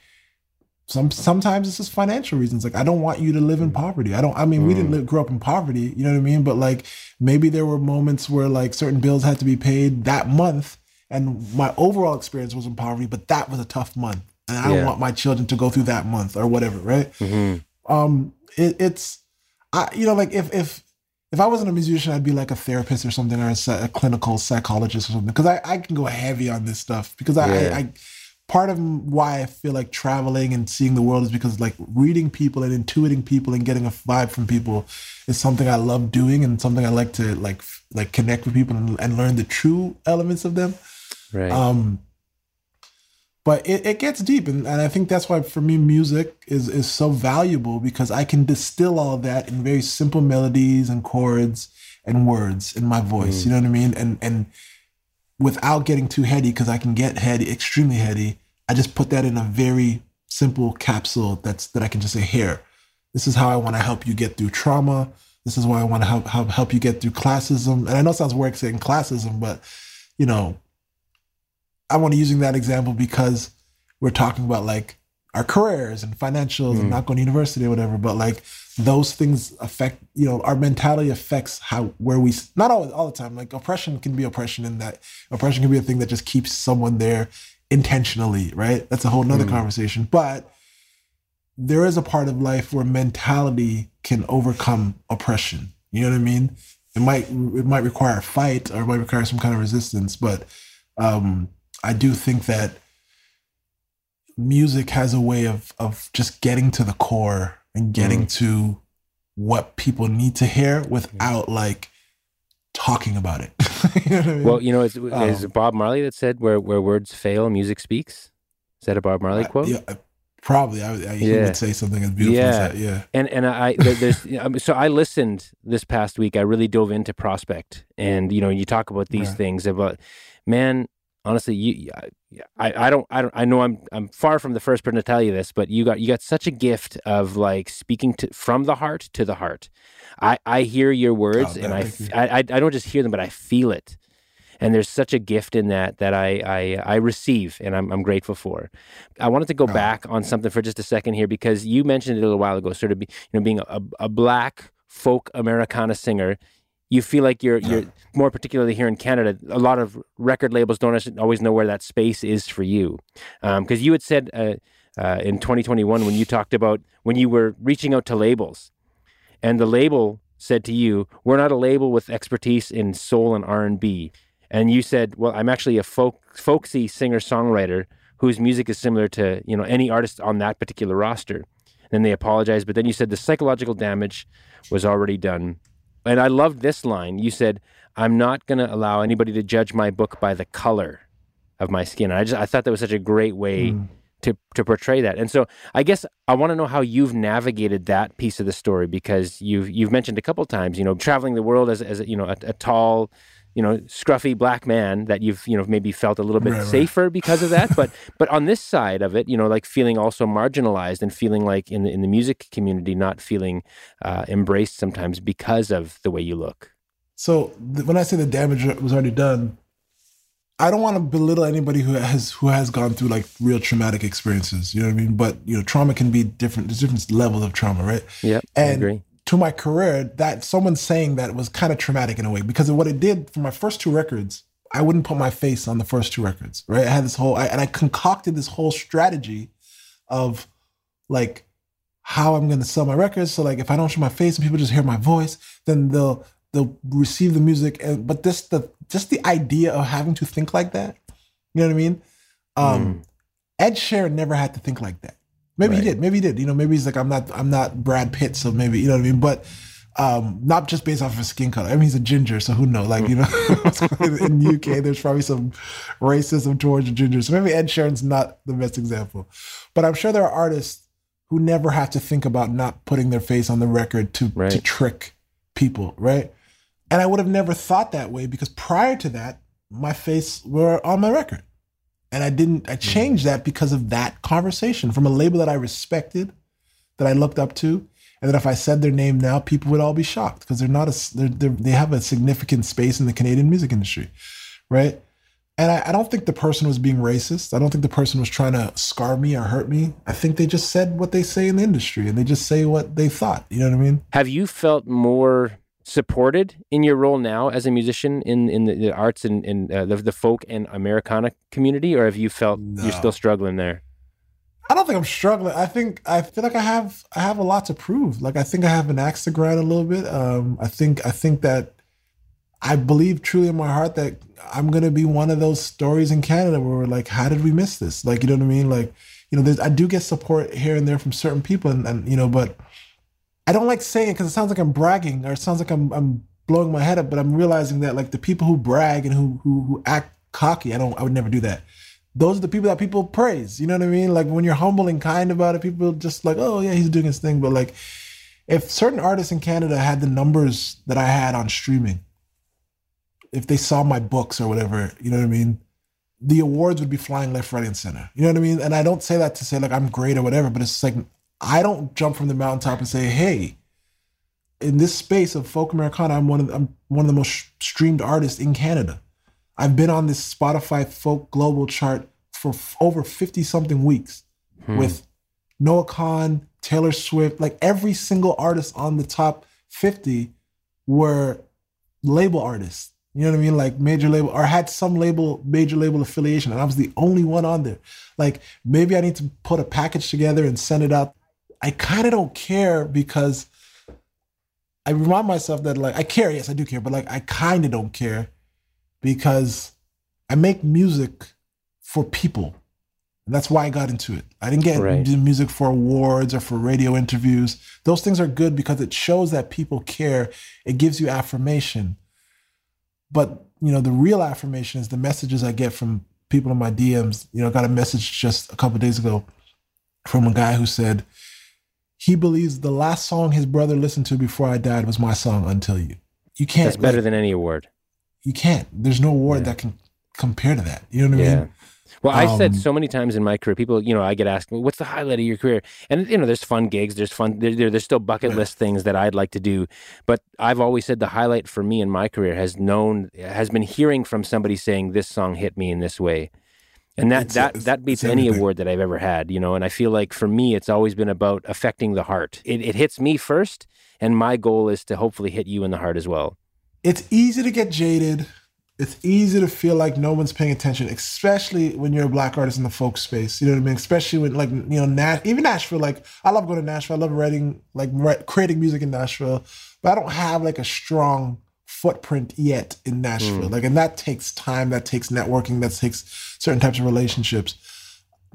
some sometimes it's just financial reasons. Like I don't want you to live in poverty. I don't. I mean, mm. we didn't mm. live, grow up in poverty. You know what I mean? But like maybe there were moments where like certain bills had to be paid that month, and my overall experience was in poverty. But that was a tough month, and I don't want my children to go through that month or whatever. Right? Mm-hmm. Um, it, it's, I you know like if if if I wasn't a musician, I'd be like a therapist or something, or a, a clinical psychologist or something, because I I can go heavy on this stuff because I, yeah. I, I part of why I feel like traveling and seeing the world is because like reading people and intuiting people and getting a vibe from people is something I love doing and something I like to like like connect with people and, and learn the true elements of them. Right. Um, but it, it gets deep and, and I think that's why for me music is is so valuable because I can distill all of that in very simple melodies and chords and words in my voice. Mm. You know what I mean? And and without getting too heady because I can get heady, extremely heady. I just put that in a very simple capsule that's that I can just say here. This is how I want to help you get through trauma. This is why I want to help help, help you get through classism. And I know it sounds weird saying classism, but you know, I want to using that example because we're talking about like our careers and financials mm. and not going to university or whatever. But like those things affect you know our mentality affects how where we not all, all the time like oppression can be oppression in that oppression can be a thing that just keeps someone there intentionally right that's a whole nother mm. conversation but there is a part of life where mentality can overcome oppression you know what i mean it might it might require a fight or it might require some kind of resistance but um i do think that music has a way of of just getting to the core and getting mm. to what people need to hear without like talking about it. you know I mean? Well, you know, is, um, Bob Marley that said where where words fail, music speaks? Is that a Bob Marley quote? yeah, probably. I, I he would say something as beautiful yeah. as that. Yeah. And and I there's so I listened this past week. I really dove into Prospect, and you know, you talk about these yeah. things about man honestly, you, I, I don't, I don't, I know I'm, I'm far from the first person to tell you this, but you got, you got such a gift of like speaking to from the heart to the heart. I, I hear your words oh, and I, I, I don't just hear them, but I feel it. And there's such a gift in that that I, I, I receive and I'm, I'm grateful for. I wanted to go oh. back on something for just a second here because you mentioned it a little while ago, sort of, be, you know, being a, a black folk Americana singer you feel like you're you're more particularly here in Canada. A lot of record labels don't always know where that space is for you, because um, you had said uh, uh, in 2021 when you talked about when you were reaching out to labels, and the label said to you, "We're not a label with expertise in soul and R and B," and you said, "Well, I'm actually a folk folksy singer songwriter whose music is similar to you know any artist on that particular roster." And then they apologized, but then you said the psychological damage was already done and I loved this line. You said, "I'm not going to allow anybody to judge my book by the color of my skin." And I just I thought that was such a great way mm. to to portray that. And so I guess I want to know how you've navigated that piece of the story because you've you've mentioned a couple times, you know, traveling the world as as you know a, a tall you know scruffy black man that you've you know maybe felt a little bit right, safer right. because of that. But but on this side of it you know like feeling also marginalized and feeling like in the, in the music community not feeling uh, embraced sometimes because of the way you look. So when i say the damage was already done i don't want to belittle anybody who has who has gone through like real traumatic experiences you know what i mean? But you know trauma can be different there's different levels of trauma right? Yeah and agree to my career that someone saying that was kind of traumatic in a way because of what it did for my first two records. I wouldn't put my face on the first two records, right? I had this whole, I, and I concocted this whole strategy of like how I'm going to sell my records. So like, if I don't show my face and people just hear my voice, then they'll they'll receive the music. And but this the just the idea of having to think like that, you know what I mean? Um, mm. Ed Sheeran never had to think like that. Maybe right. he did. Maybe he did. You know, maybe he's like, I'm not, I'm not Brad Pitt, so maybe you know what I mean. But um, not just based off of his skin color. I mean, he's a ginger, so who knows? Like, you know, in the UK, there's probably some racism towards ginger. So maybe Ed Sheeran's not the best example. But I'm sure there are artists who never have to think about not putting their face on the record to right. to trick people, right? And I would have never thought that way because prior to that, my face were on my record. And I didn't, I changed that because of that conversation from a label that I respected, that I looked up to. And that if I said their name now, people would all be shocked because they're not a, they're, they're, they have a significant space in the Canadian music industry. Right. And I, I, don't think the person was being racist. I don't think the person was trying to scar me or hurt me. I think they just said what they say in the industry and they just say what they thought. You know what I mean? Have you felt more supported in your role now as a musician in in the, the arts and in uh, the, the folk and Americana community, or have you felt no. you're still struggling there? I don't think I'm struggling. I think I feel like I have I have a lot to prove. Like I think I have an axe to grind a little bit. Um, I think I think that I believe truly in my heart that I'm gonna be one of those stories in Canada where we're like, how did we miss this? Like you know what I mean? Like you know, there's I do get support here and there from certain people, and, and you know, but I don't like saying it because it sounds like I'm bragging or it sounds like I'm I'm blowing my head up, but I'm realizing that like the people who brag and who who who act cocky, I don't I would never do that. Those are the people that people praise. You know what I mean? Like when you're humble and kind about it, people just like, oh yeah, he's doing his thing. But like if certain artists in Canada had the numbers that I had on streaming, if they saw my books or whatever, you know what I mean? The awards would be flying left, right, and center. You know what I mean? And I don't say that to say like I'm great or whatever, but it's like I don't jump from the mountaintop and say, "Hey, in this space of folk Americana, I'm one of the, I'm one of the most streamed artists in Canada. I've been on this Spotify folk global chart for f- over 50 something weeks hmm. with Noah Kahan, Taylor Swift, like every single artist on the top 50 were label artists. You know what I mean? Like major label or had some label, major label affiliation. And I was the only one on there. Like maybe I need to put a package together and send it out I kind of don't care because I remind myself that like I care, yes, I do care, but like I kind of don't care because I make music for people. And that's why I got into it. I didn't get right. into music for awards or for radio interviews. Those things are good because it shows that people care. It gives you affirmation. But, you know, the real affirmation is the messages I get from people in my DMs. You know, I got a message just a couple days ago from a guy who said, he believes the last song his brother listened to before I died was my song Until You. You can't. That's better like, than any award. You can't. There's no award yeah. that can compare to that. You know what I mean? Well, um, I said so many times in my career, people, you know, I get asked, "What's the highlight of your career?" And you know, there's fun gigs, there's fun, there, there's still bucket list things that I'd like to do. But I've always said the highlight for me in my career has known has been hearing from somebody saying, "This song hit me in this way." And that it's, that that beats any award that I've ever had, you know. And I feel like for me, it's always been about affecting the heart. It, it hits me first, and my goal is to hopefully hit you in the heart as well. It's easy to get jaded. It's easy to feel like no one's paying attention, especially when you're a black artist in the folk space. You know what I mean? Especially when, like, you know, Nash, even Nashville. Like, I love going to Nashville. I love writing, like, creating music in Nashville. But I don't have like a strong footprint yet in Nashville. Mm. Like, and that takes time, that takes networking, that takes certain types of relationships.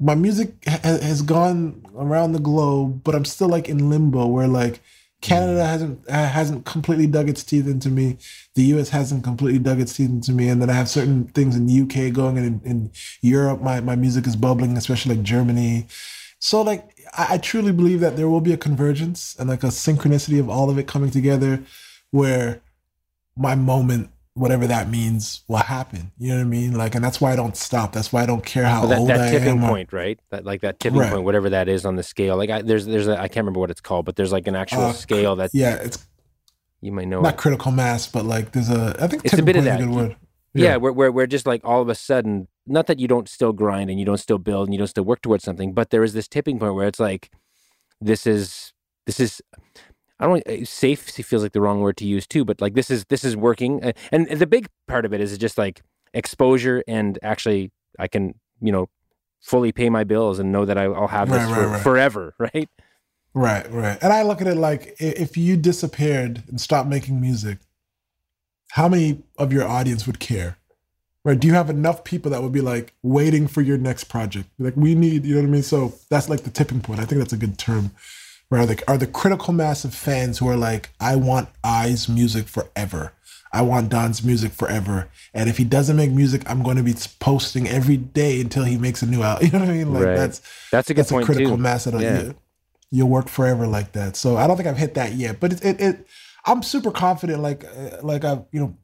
My music ha- has gone around the globe, but I'm still like in limbo where like Canada mm. hasn't hasn't completely dug its teeth into me. The US hasn't completely dug its teeth into me. And then I have certain things in the UK going and in, in Europe, my, my music is bubbling, especially like Germany. So like I, I truly believe that there will be a convergence and like a synchronicity of all of it coming together where my moment whatever that means will happen. You know what I mean? Like, and that's why I don't stop. That's why I don't care how that, old that I tipping am. point, right? That like that tipping right. point, whatever that is on the scale. Like, I, there's there's a I can't remember what it's called, but there's like an actual uh, scale that yeah, it's you might know not it. critical mass, but like there's a I think it's a bit of that. Yeah, yeah where, where where just like all of a sudden, not that you don't still grind and you don't still build and you don't still work towards something, but there is this tipping point where it's like this is this is I don't uh, safe feels like the wrong word to use too, but like this is this is working, uh, and the big part of it is just like exposure and actually I can you know fully pay my bills and know that I, will have this right, for, right. forever, right? Right, right. And I look at it like if you disappeared and stopped making music, how many of your audience would care? Right? Do you have enough people that would be like waiting for your next project? Like we need, you know what I mean? So that's like the tipping point. I think that's a good term are the are the critical mass of fans who are like, I want AHI's music forever. I want Don's music forever. And if he doesn't make music, I'm going to be posting every day until he makes a new album. You know what I mean? Like right. that's that's a good that's point a critical too. mass that yeah. you, you'll work forever like that. So I don't think I've hit that yet, but it, it, it I'm super confident. Like uh, like I you know,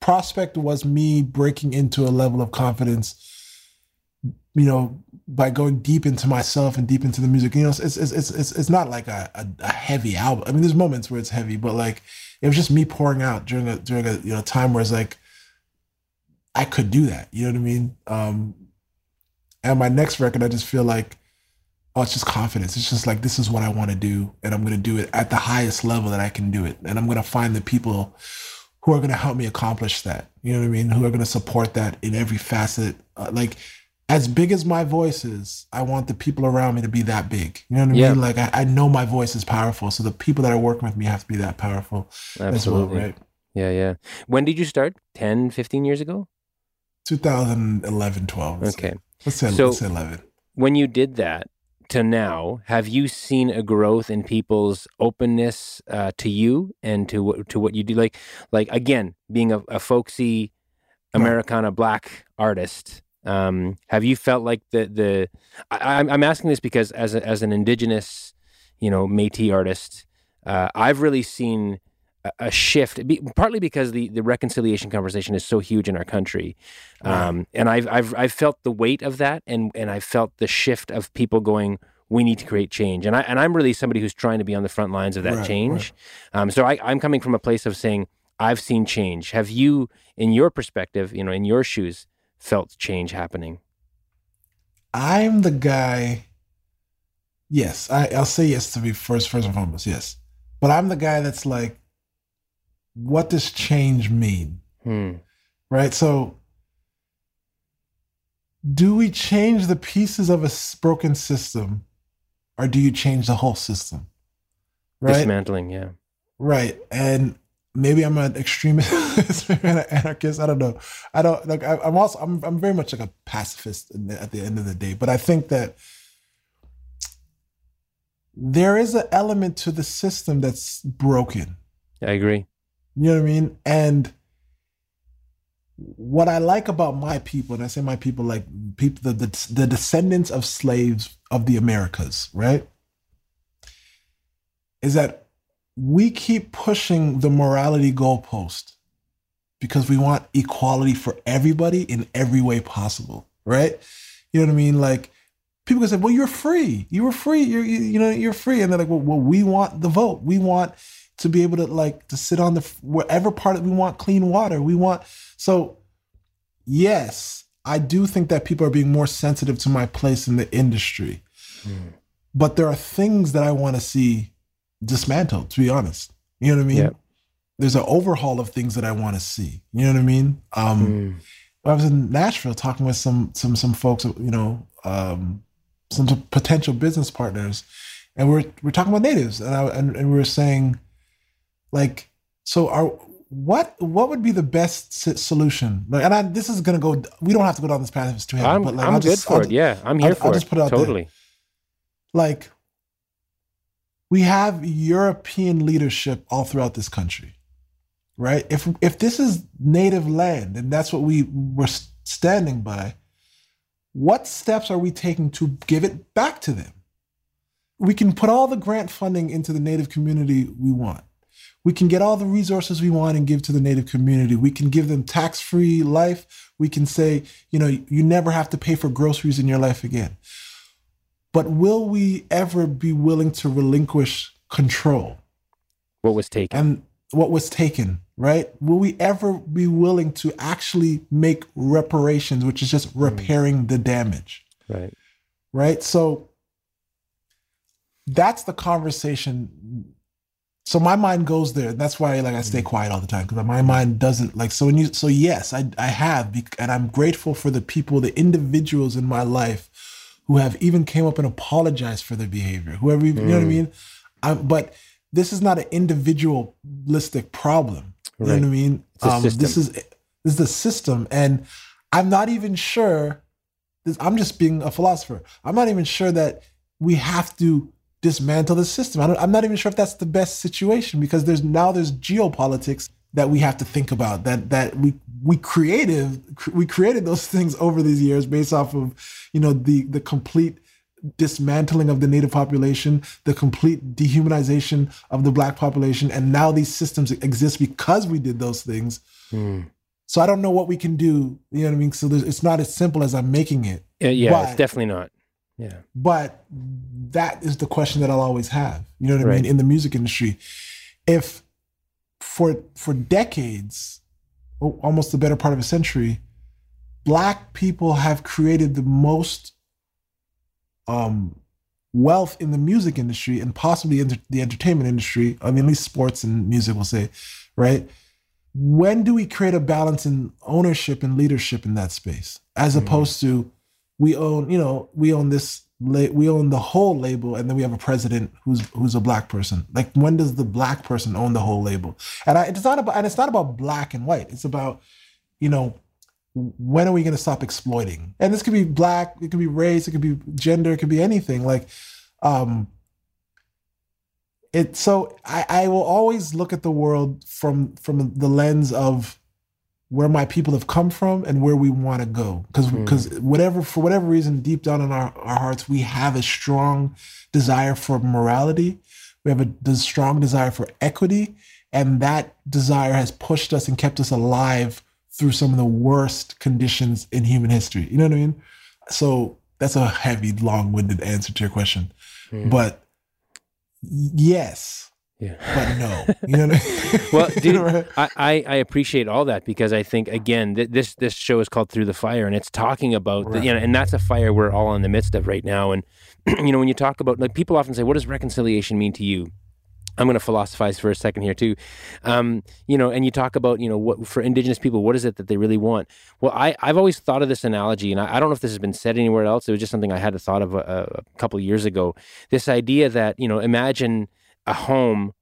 prospect was me breaking into a level of confidence you know, by going deep into myself and deep into the music. You know, it's it's it's it's, it's not like a, a, a heavy album. I mean, there's moments where it's heavy, but like it was just me pouring out during a during a you know time where it's like I could do that. You know what I mean? Um, and my next record, I just feel like oh, it's just confidence. It's just like this is what I want to do, and I'm going to do it at the highest level that I can do it, and I'm going to find the people who are going to help me accomplish that. You know what I mean? Who are going to support that in every facet. Uh, like as big as my voice is, I want the people around me to be that big. You know what I yeah. mean? Like I, I, know my voice is powerful, so the people that are working with me have to be that powerful Absolutely. Well, right? Yeah, yeah. When did you start? 10, 15 years ago? 2011, 12. Let's okay. Say. Let's say, so let's say 11. When you did that, to now, have you seen a growth in people's openness uh, to you and to what to what you do? Like, like again, being a, a folksy Americana black artist, um, have you felt like the the? I, am asking this because as a, as an indigenous, you know, Métis artist, uh, I've really seen a shift, partly because the, the reconciliation conversation is so huge in our country, um, and I've, I've I've felt the weight of that, and and I felt the shift of people going, we need to create change, and I and I'm really somebody who's trying to be on the front lines of that right, change. Right. Um, so I, I'm coming from a place of saying I've seen change. Have you, in your perspective, you know, in your shoes, felt change happening? I'm the guy. Yes, I, I'll say yes to be first, first and foremost, yes. But I'm the guy that's like, what does change mean? Hmm. Right? So, do we change the pieces of a broken system or do you change the whole system? Right? Dismantling, yeah. Right. And maybe I'm an extremist, maybe an anarchist. I don't know. I don't like. I, am also. I'm. I'm very much like a pacifist the, at the end of the day. But I think that there is an element to the system that's broken. I agree. You know what I mean? And what I like about my people, and I say my people, like people, the, the, the descendants of slaves of the Americas, right? Is that we keep pushing the morality goalpost because we want equality for everybody in every way possible, right? You know what I mean? Like people can say, "Well, you're free. You were free. You're you, you know you're free," and they're like, "Well, well, we want the vote. We want to be able to like to sit on the wherever part of, we want clean water. We want so yes, I do think that people are being more sensitive to my place in the industry. Mm. But there are things that I want to see dismantled, to be honest. You know what I mean? Yep. There's an overhaul of things that I want to see. You know what I mean? Um, mm. I was in Nashville talking with some some some folks, you know, um, some potential business partners, and we're we're talking about natives, and I, and, and we were saying, like, so are what what would be the best solution? Like, and I, this is gonna go. We don't have to go down this path if it's too heavy. I'm, but like, I'm good just, for I'll, it. Yeah, I'm here I'll, for I'll just put it out totally. There. Like, we have European leadership all throughout this country, right? If if this is native land and that's what we were standing by, what steps are we taking to give it back to them? We can put all the grant funding into the native community we want we can get all the resources we want and give to the native community. We can give them tax free life. We can say, you know, you never have to pay for groceries in your life again. But will we ever be willing to relinquish control? What was taken? And what was taken, right? Will we ever be willing to actually make reparations, which is just hmm. repairing mm. the damage? Right. Right. So that's the conversation so my mind goes there. That's why like I stay mm. quiet all the time because my mind doesn't like so when you so yes I I have and I'm grateful for the people the individuals in my life who have even came up and apologized for their behavior whoever you, mm. know what I mm. mean I'm, but this is not an individualistic problem you know what I mean um, this is this is the system and I'm not even sure this, I'm just being a philosopher I'm not even sure that we have to dismantle the system. I am not even sure if that's the best situation because there's now there's geopolitics that we have to think about that that we we created we created those things over these years based off of you know the the complete dismantling of the native population the complete dehumanization of the black population and now these systems exist because we did those things mm. so i don't know what we can do you know what i mean so it's not as simple as i'm making it Yeah, yeah but, it's definitely not. Yeah. But that is the question that I'll always have. You know what right. I mean? In the music industry, if for for decades, almost the better part of a century, black people have created the most um, wealth in the music industry and possibly in the entertainment industry. I mean, at least sports and music, we'll say, right? When do we create a balance in ownership and leadership in that space, as mm-hmm. opposed to we own, you know, we own this, we own the whole label, and then we have a president who's who's a black person. Like, when does the black person own the whole label? And I, it's not about, and it's not about black and white. It's about, you know, when are we going to stop exploiting? And this could be black, it could be race, it could be gender, it could be anything. Like, um, it. So I, I will always look at the world from from the lens of where my people have come from and where we want to go. Because because mm. whatever for whatever reason, deep down in our, our hearts, we have a strong desire for morality. We have a, a strong desire for equity, and that desire has pushed us and kept us alive through some of the worst conditions in human history. You know what I mean? So that's a heavy, long-winded answer to your question. Mm. But yes. Yeah. But no. You know I mean? well, dude, I, I appreciate all that because I think again th- this this show is called Through the Fire and it's talking about right. the, you know and that's a fire we're all in the midst of right now and you know when you talk about like people often say what does reconciliation mean to you I'm going to philosophize for a second here too. Um, you know, and you talk about, you know, what for indigenous people, what is it that they really want? Well, I, I've always thought of this analogy, and I, I don't know if this has been said anywhere else. It was just something I had a thought of a, a couple of years ago. This idea that, you know, imagine a home,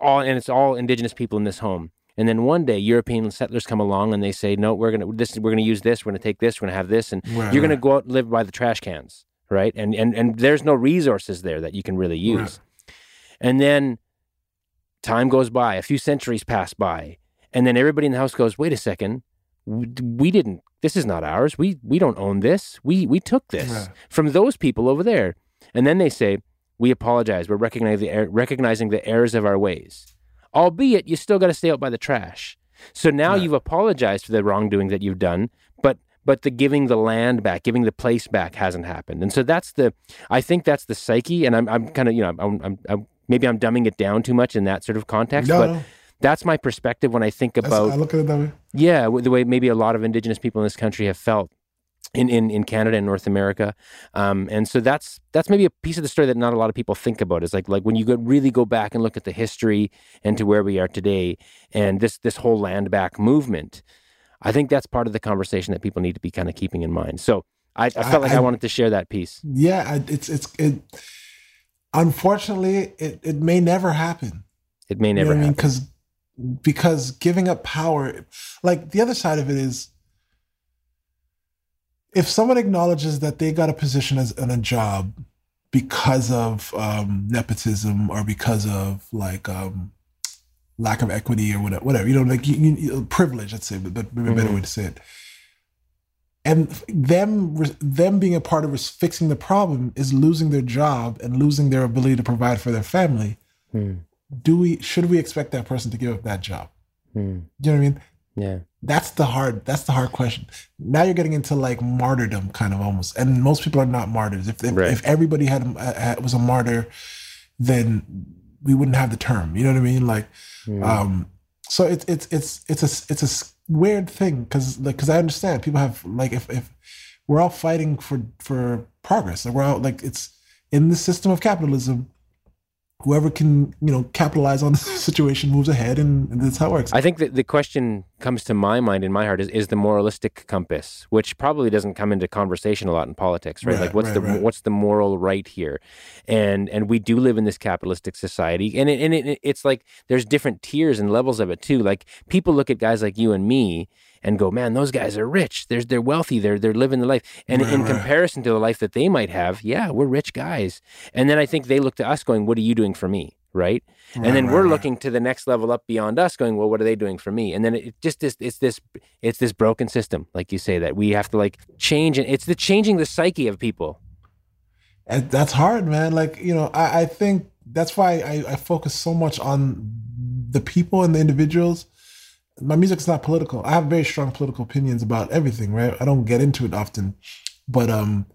all and it's all indigenous people in this home. And then one day, European settlers come along and they say, "No, we're gonna this, we're gonna use this. We're gonna take this. We're gonna have this, and right, you're gonna go out and live by the trash cans, right? And and and there's no resources there that you can really use." Right. And then time goes by, a few centuries pass by, and then everybody in the house goes, "Wait a second, we didn't. This is not ours. We we don't own this. We we took this yeah. from those people over there." And then they say, "We apologize. We're recognizing the, er, recognizing the errors of our ways, albeit you still got to stay out by the trash." So now you've apologized for the wrongdoing that you've done, but but the giving the land back, giving the place back hasn't happened. And so that's the, I think that's the psyche. And I'm, I'm kind of, you know, I'm, I'm, I'm maybe I'm dumbing it down too much in that sort of context, no, but no. that's my perspective when I think about. I look at it that way. Yeah, the way maybe a lot of Indigenous people in this country have felt in, in, in Canada and North America, um, and so that's that's maybe a piece of the story that not a lot of people think about. Is like like when you go, really go back and look at the history and to where we are today, and this this whole land back movement. I think that's part of the conversation that people need to be kind of keeping in mind. So I, I felt I, like I, I, wanted to share that piece. Yeah, it's it's it unfortunately, it, it may never happen. It may never you know happen. Because because giving up power, like the other side of it is, if someone acknowledges that they got a position as in a job because of um, nepotism or because of like um, lack of equity or whatever, whatever you know, like you, you, privilege, let's say, but, but maybe a better mm-hmm. way to say it and them them being a part of fixing the problem is losing their job and losing their ability to provide for their family. Hmm. Do we should we expect that person to give up that job? Hmm. You know what I mean? Yeah. That's the hard. That's the hard question. Now you're getting into like martyrdom, kind of almost. And most people are not martyrs. If if, right. if everybody had, had, was a martyr, then we wouldn't have the term. You know what I mean? Like, hmm. um, so it's it's it's it's a it's a weird thing because like because I understand people have like if if we're all fighting for for progress like we're all like it's in the system of capitalism whoever can you know capitalize on the situation moves ahead and, and that's how it works. I think that the question comes to my mind in my heart is is the moralistic compass which probably doesn't come into conversation a lot in politics right, right like what's right, the right. what's the moral right here? And and we do live in this capitalistic society and it, and it, it's like there's different tiers and levels of it too. Like people look at guys like you and me and go, man, those guys are rich. They're they're wealthy. They're they're living the life. And right, in right. comparison to the life that they might have, yeah, we're rich guys. And then I think they look to us going, what are you doing for me? Right. right and then we're looking to the next level up beyond us, going, well, what are they doing for me? And then it just this it's this it's this broken system, like you say, that we have to like change. And it's the changing the psyche of people. And that's hard, man. Like you know, I, I think that's why I, I focus so much on the people and the individuals my music's not political. I have very strong political opinions about everything, right? I don't get into it often. but um,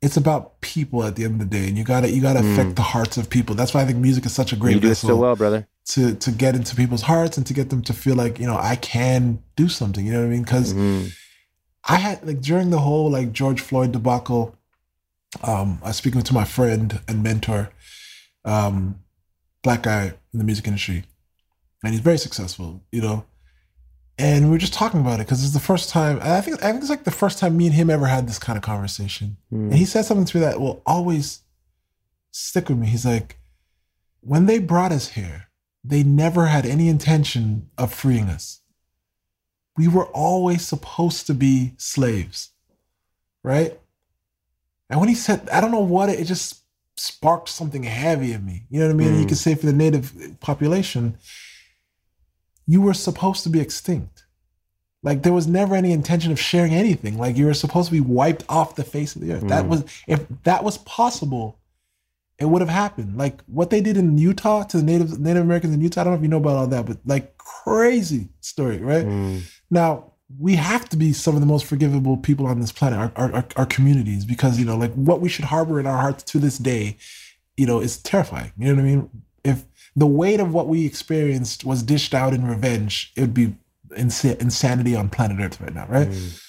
it's about people at the end of the day, and you gotta you gotta mm. affect the hearts of people. That's why I think music is such a great. You do so well, brother. To to get into people's hearts and to get them to feel like you know I can do something. You know what I mean? Because mm-hmm. I had like during the whole like George Floyd debacle, um, I was speaking to my friend and mentor, um, black guy in the music industry, and he's very successful. You know, and we were just talking about it because it's the first time. I think I think it's like the first time me and him ever had this kind of conversation. Mm. And he said something to me that will always stick with me. He's like, "When they brought us here, they never had any intention of freeing us. We were always supposed to be slaves, right?" And when he said, I don't know what it, it just sparked something heavy in me. You know what I mean? Mm. You could say for the native population you were supposed to be extinct. Like there was never any intention of sharing anything. Like you were supposed to be wiped off the face of the earth. Mm. That was if that was possible, it would have happened. Like what they did in Utah to the Native Native Americans in Utah. I don't know if you know about all that, but like crazy story, right? Mm. Now we have to be some of the most forgivable people on this planet, our, our, our communities, because you know, like what we should harbor in our hearts to this day, you know, is terrifying. You know what I mean? If the weight of what we experienced was dished out in revenge, it would be ins- insanity on planet Earth right now, right? Mm.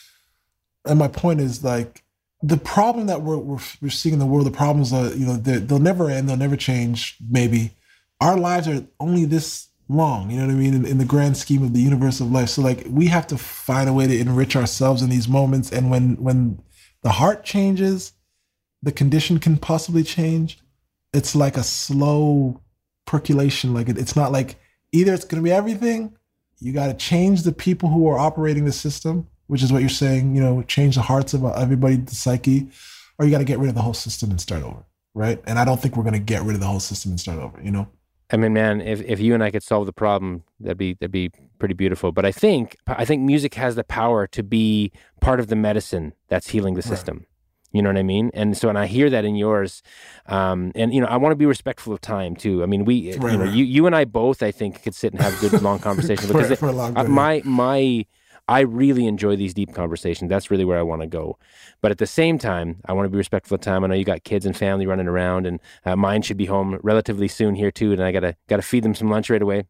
And my point is like the problem that we're, we're, we're seeing in the world, the problems are you know they'll never end, they'll never change. Maybe our lives are only this long, you know what I mean, in, in the grand scheme of the universe of life. So like we have to find a way to enrich ourselves in these moments, and when when the heart changes, the condition can possibly change. It's like a slow percolation. Like it, it's not like either it's going to be everything. You got to change the people who are operating the system, which is what you're saying. You know, change the hearts of uh, everybody, the psyche, or you got to get rid of the whole system and start over, right? And I don't think we're going to get rid of the whole system and start over. You know. I mean, man, if, if you and I could solve the problem, that'd be that'd be pretty beautiful. But I think I think music has the power to be part of the medicine that's healing the system. Right. You know what I mean? And so, and I hear that in yours, um, and you know, I want to be respectful of time too. I mean, we, right, you know, right. you, you and I both, I think, could sit and have good long conversations because for, for long uh, my my, I really enjoy these deep conversations. That's really where I want to go. But at the same time, I want to be respectful of time. I know you got kids and family running around, and uh, mine should be home relatively soon here too, and I gotta gotta feed them some lunch right away.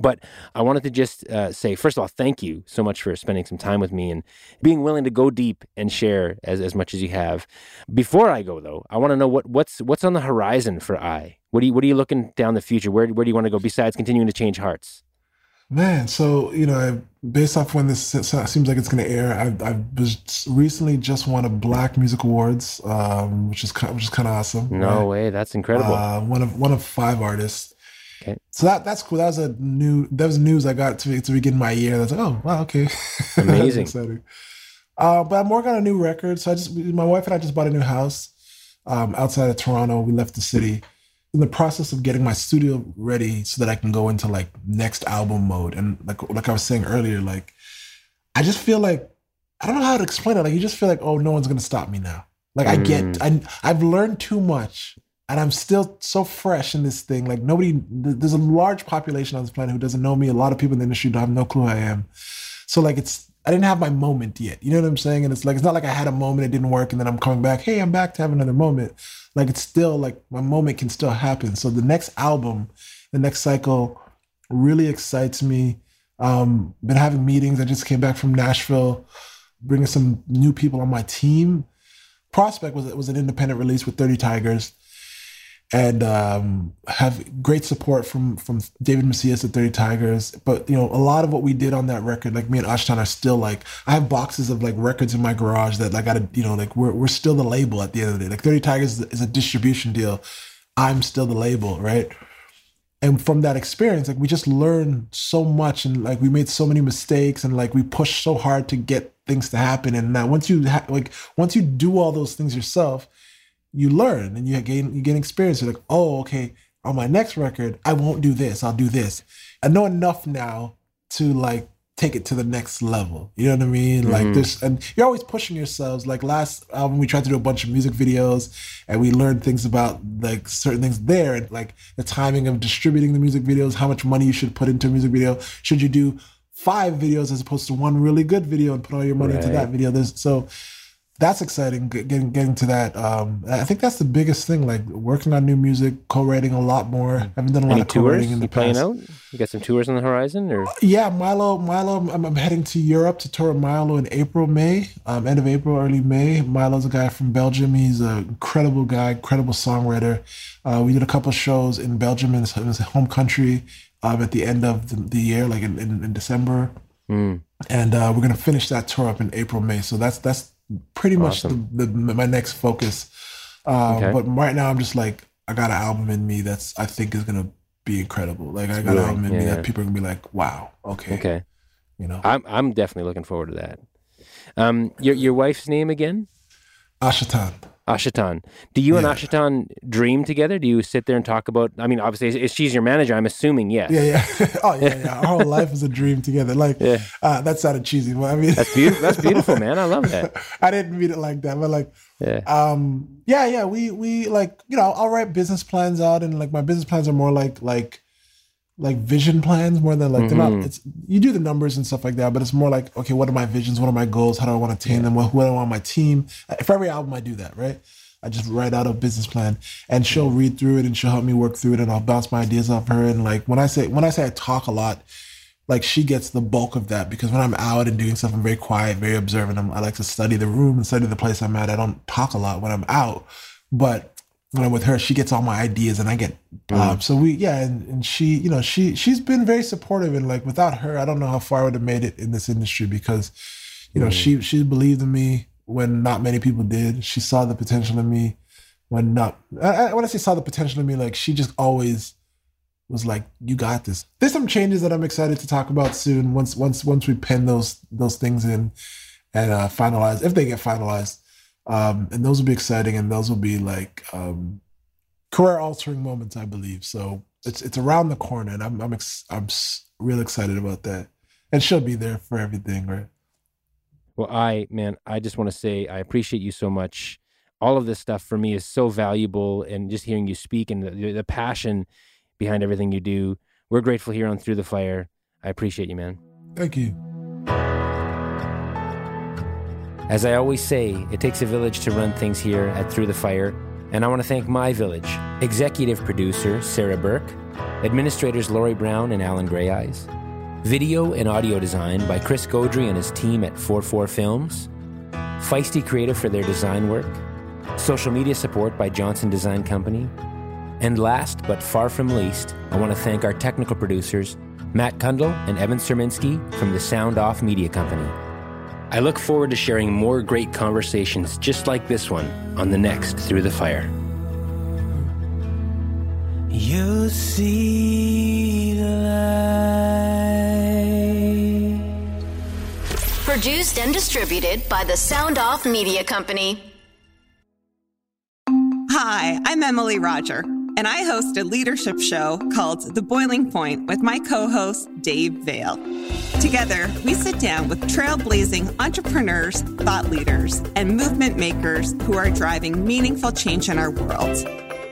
But I wanted to just uh, say, first of all, thank you so much for spending some time with me and being willing to go deep and share as, as much as you have. Before I go, though, I want to know what, what's what's on the horizon for AHI. What are you What are you looking down the future? Where Where do you want to go besides continuing to change hearts? Man, so you know, based off when this seems like it's going to air, I, I was recently just won a Black Music Awards, um, which is which is kind of awesome. No right? way, that's incredible. Uh, one of one of five artists. Okay. So that that's cool. That was a new that was news I got to to begin my year. That's like, oh wow, okay. Amazing. exciting. Uh, but I'm working on a new record. So I just my wife and I just bought a new house um, outside of Toronto. We left the city. In the process of getting my studio ready so that I can go into like next album mode. And like like I was saying earlier, like I just feel like I don't know how to explain it. Like you just feel like, oh, no one's gonna stop me now. Like I get mm. I I've learned too much and I'm still so fresh in this thing. Like nobody, there's a large population on this planet who doesn't know me. A lot of people in the industry don't have no clue who I am. So like it's, I didn't have my moment yet. You know what I'm saying? And it's like it's not like I had a moment, it didn't work, and then I'm coming back. Hey, I'm back to have another moment. Like it's still like my moment can still happen. So the next album, the next cycle, really excites me. Um, been having meetings. I just came back from Nashville, bringing some new people on my team. Prospect was was an independent release with 30 Tigers and um, have great support from from David Macias at 30 Tigers. But you know, a lot of what we did on that record, like me and Ashton are still like I have boxes of like records in my garage that I gotta, you know, like we're we're still the label at the end of the day. Like 30 Tigers is a distribution deal. I'm still the label, right? And from that experience, like we just learned so much and like we made so many mistakes and like we pushed so hard to get things to happen. And now once you ha- like once you do all those things yourself, you learn and you gain you gain experience. You're like, oh, okay, on my next record, I won't do this. I'll do this. I know enough now to like take it to the next level. You know what I mean? Mm-hmm. Like this, and you're always pushing yourselves. Like last album, we tried to do a bunch of music videos, and we learned things about like certain things there, and like the timing of distributing the music videos, how much money you should put into a music video. Should you do five videos as opposed to one really good video and put all your money right. into that video? There's so that's exciting. Getting getting to that. Um, I think that's the biggest thing. Like working on new music, co-writing a lot more. I haven't done a lot Any of co-writing tours? in the You playing past. out? You got some tours on the horizon, or Yeah, Milow. Milow. I'm, I'm heading to Europe to tour Milow in April, May, um, end of April, early May. Milow's a guy from Belgium. He's an incredible guy, incredible songwriter. Uh, we did a couple shows in Belgium in his, in his home country um, at the end of the, the year, like in, in, in December, Mm. and uh, we're gonna finish that tour up in April, May. So that's that's pretty much the, the, my next focus. Uh, Okay. But right now, I'm just like I got an album in me that's I think is gonna be incredible. Like I got Really? an album in me Yeah. that people are gonna be like, wow, okay, okay? you know. I'm I'm definitely looking forward to that. Um, your your wife's name again? Ashatan. Ashatan. Do you and Yeah. Ashatan dream together? Do you sit there and talk about? I mean, obviously, if she's your manager, I'm assuming yes. Yeah, yeah. oh, yeah, yeah. Our whole life is a dream together. Like, Yeah. uh, that sounded cheesy, but I mean, That's beautiful. That's beautiful, man. I love that. I didn't mean it like that, but like, Yeah. um, yeah, yeah. We we like, you know, I'll write business plans out, and like my business plans are more like like like vision plans more than like they're Mm-hmm. not. It's you do the numbers and stuff like that, but it's more like okay, what are my visions? What are my goals? How do I want to attain them? What, what do I want my team? For every album, I do that, right? I just write out a business plan, and she'll read through it, and she'll help me work through it, and I'll bounce my ideas off her. And like when I say when I say I talk a lot, like she gets the bulk of that because when I'm out and doing stuff, I'm very quiet, very observant. I'm, I like to study the room and study the place I'm at. I don't talk a lot when I'm out, but when I'm with her, she gets all my ideas and I get. Um, so we, yeah, and, and she, you know, she she's been very supportive and like without her, I don't know how far I would have made it in this industry because, you know, she she believed in me when not many people did. She saw the potential in me when not. I, I, when I say saw the potential in me, like she just always was like, "You got this." There's some changes that I'm excited to talk about soon. Once once once we pin those those things in and uh, finalize, if they get finalized, um, and those will be exciting, and those will be like um, career altering moments, I believe. So it's it's around the corner, and I'm I'm ex- I'm s- real excited about that. And she'll be there for everything, right? Well, I man, I just want to say I appreciate you so much. All of this stuff for me is so valuable, and just hearing you speak and the, the passion behind everything you do. We're grateful here on Through the Fire. I appreciate you, man. Thank you. As I always say, it takes a village to run things here at Through the Fire, and I want to thank my village executive producer Sarah Burke, administrators Lori Brown and Alan Greyeyes, video and audio design by Chris Godry and his team at 44 Films, Feisty Creative for their design work, social media support by Johnson Design Company, and last but far from least, I want to thank our technical producers Matt Cundill and Evan Surminski from the Sound Off Media Company. I look forward to sharing more great conversations just like this one on the next Through the Fire. You see the light. Produced and distributed by the Sound Off Media Company. Hi, I'm Emily Roger, and I host a leadership show called The Boiling Point with my co host, Dave Vale. Together, we sit down with trailblazing entrepreneurs, thought leaders, and movement makers who are driving meaningful change in our world.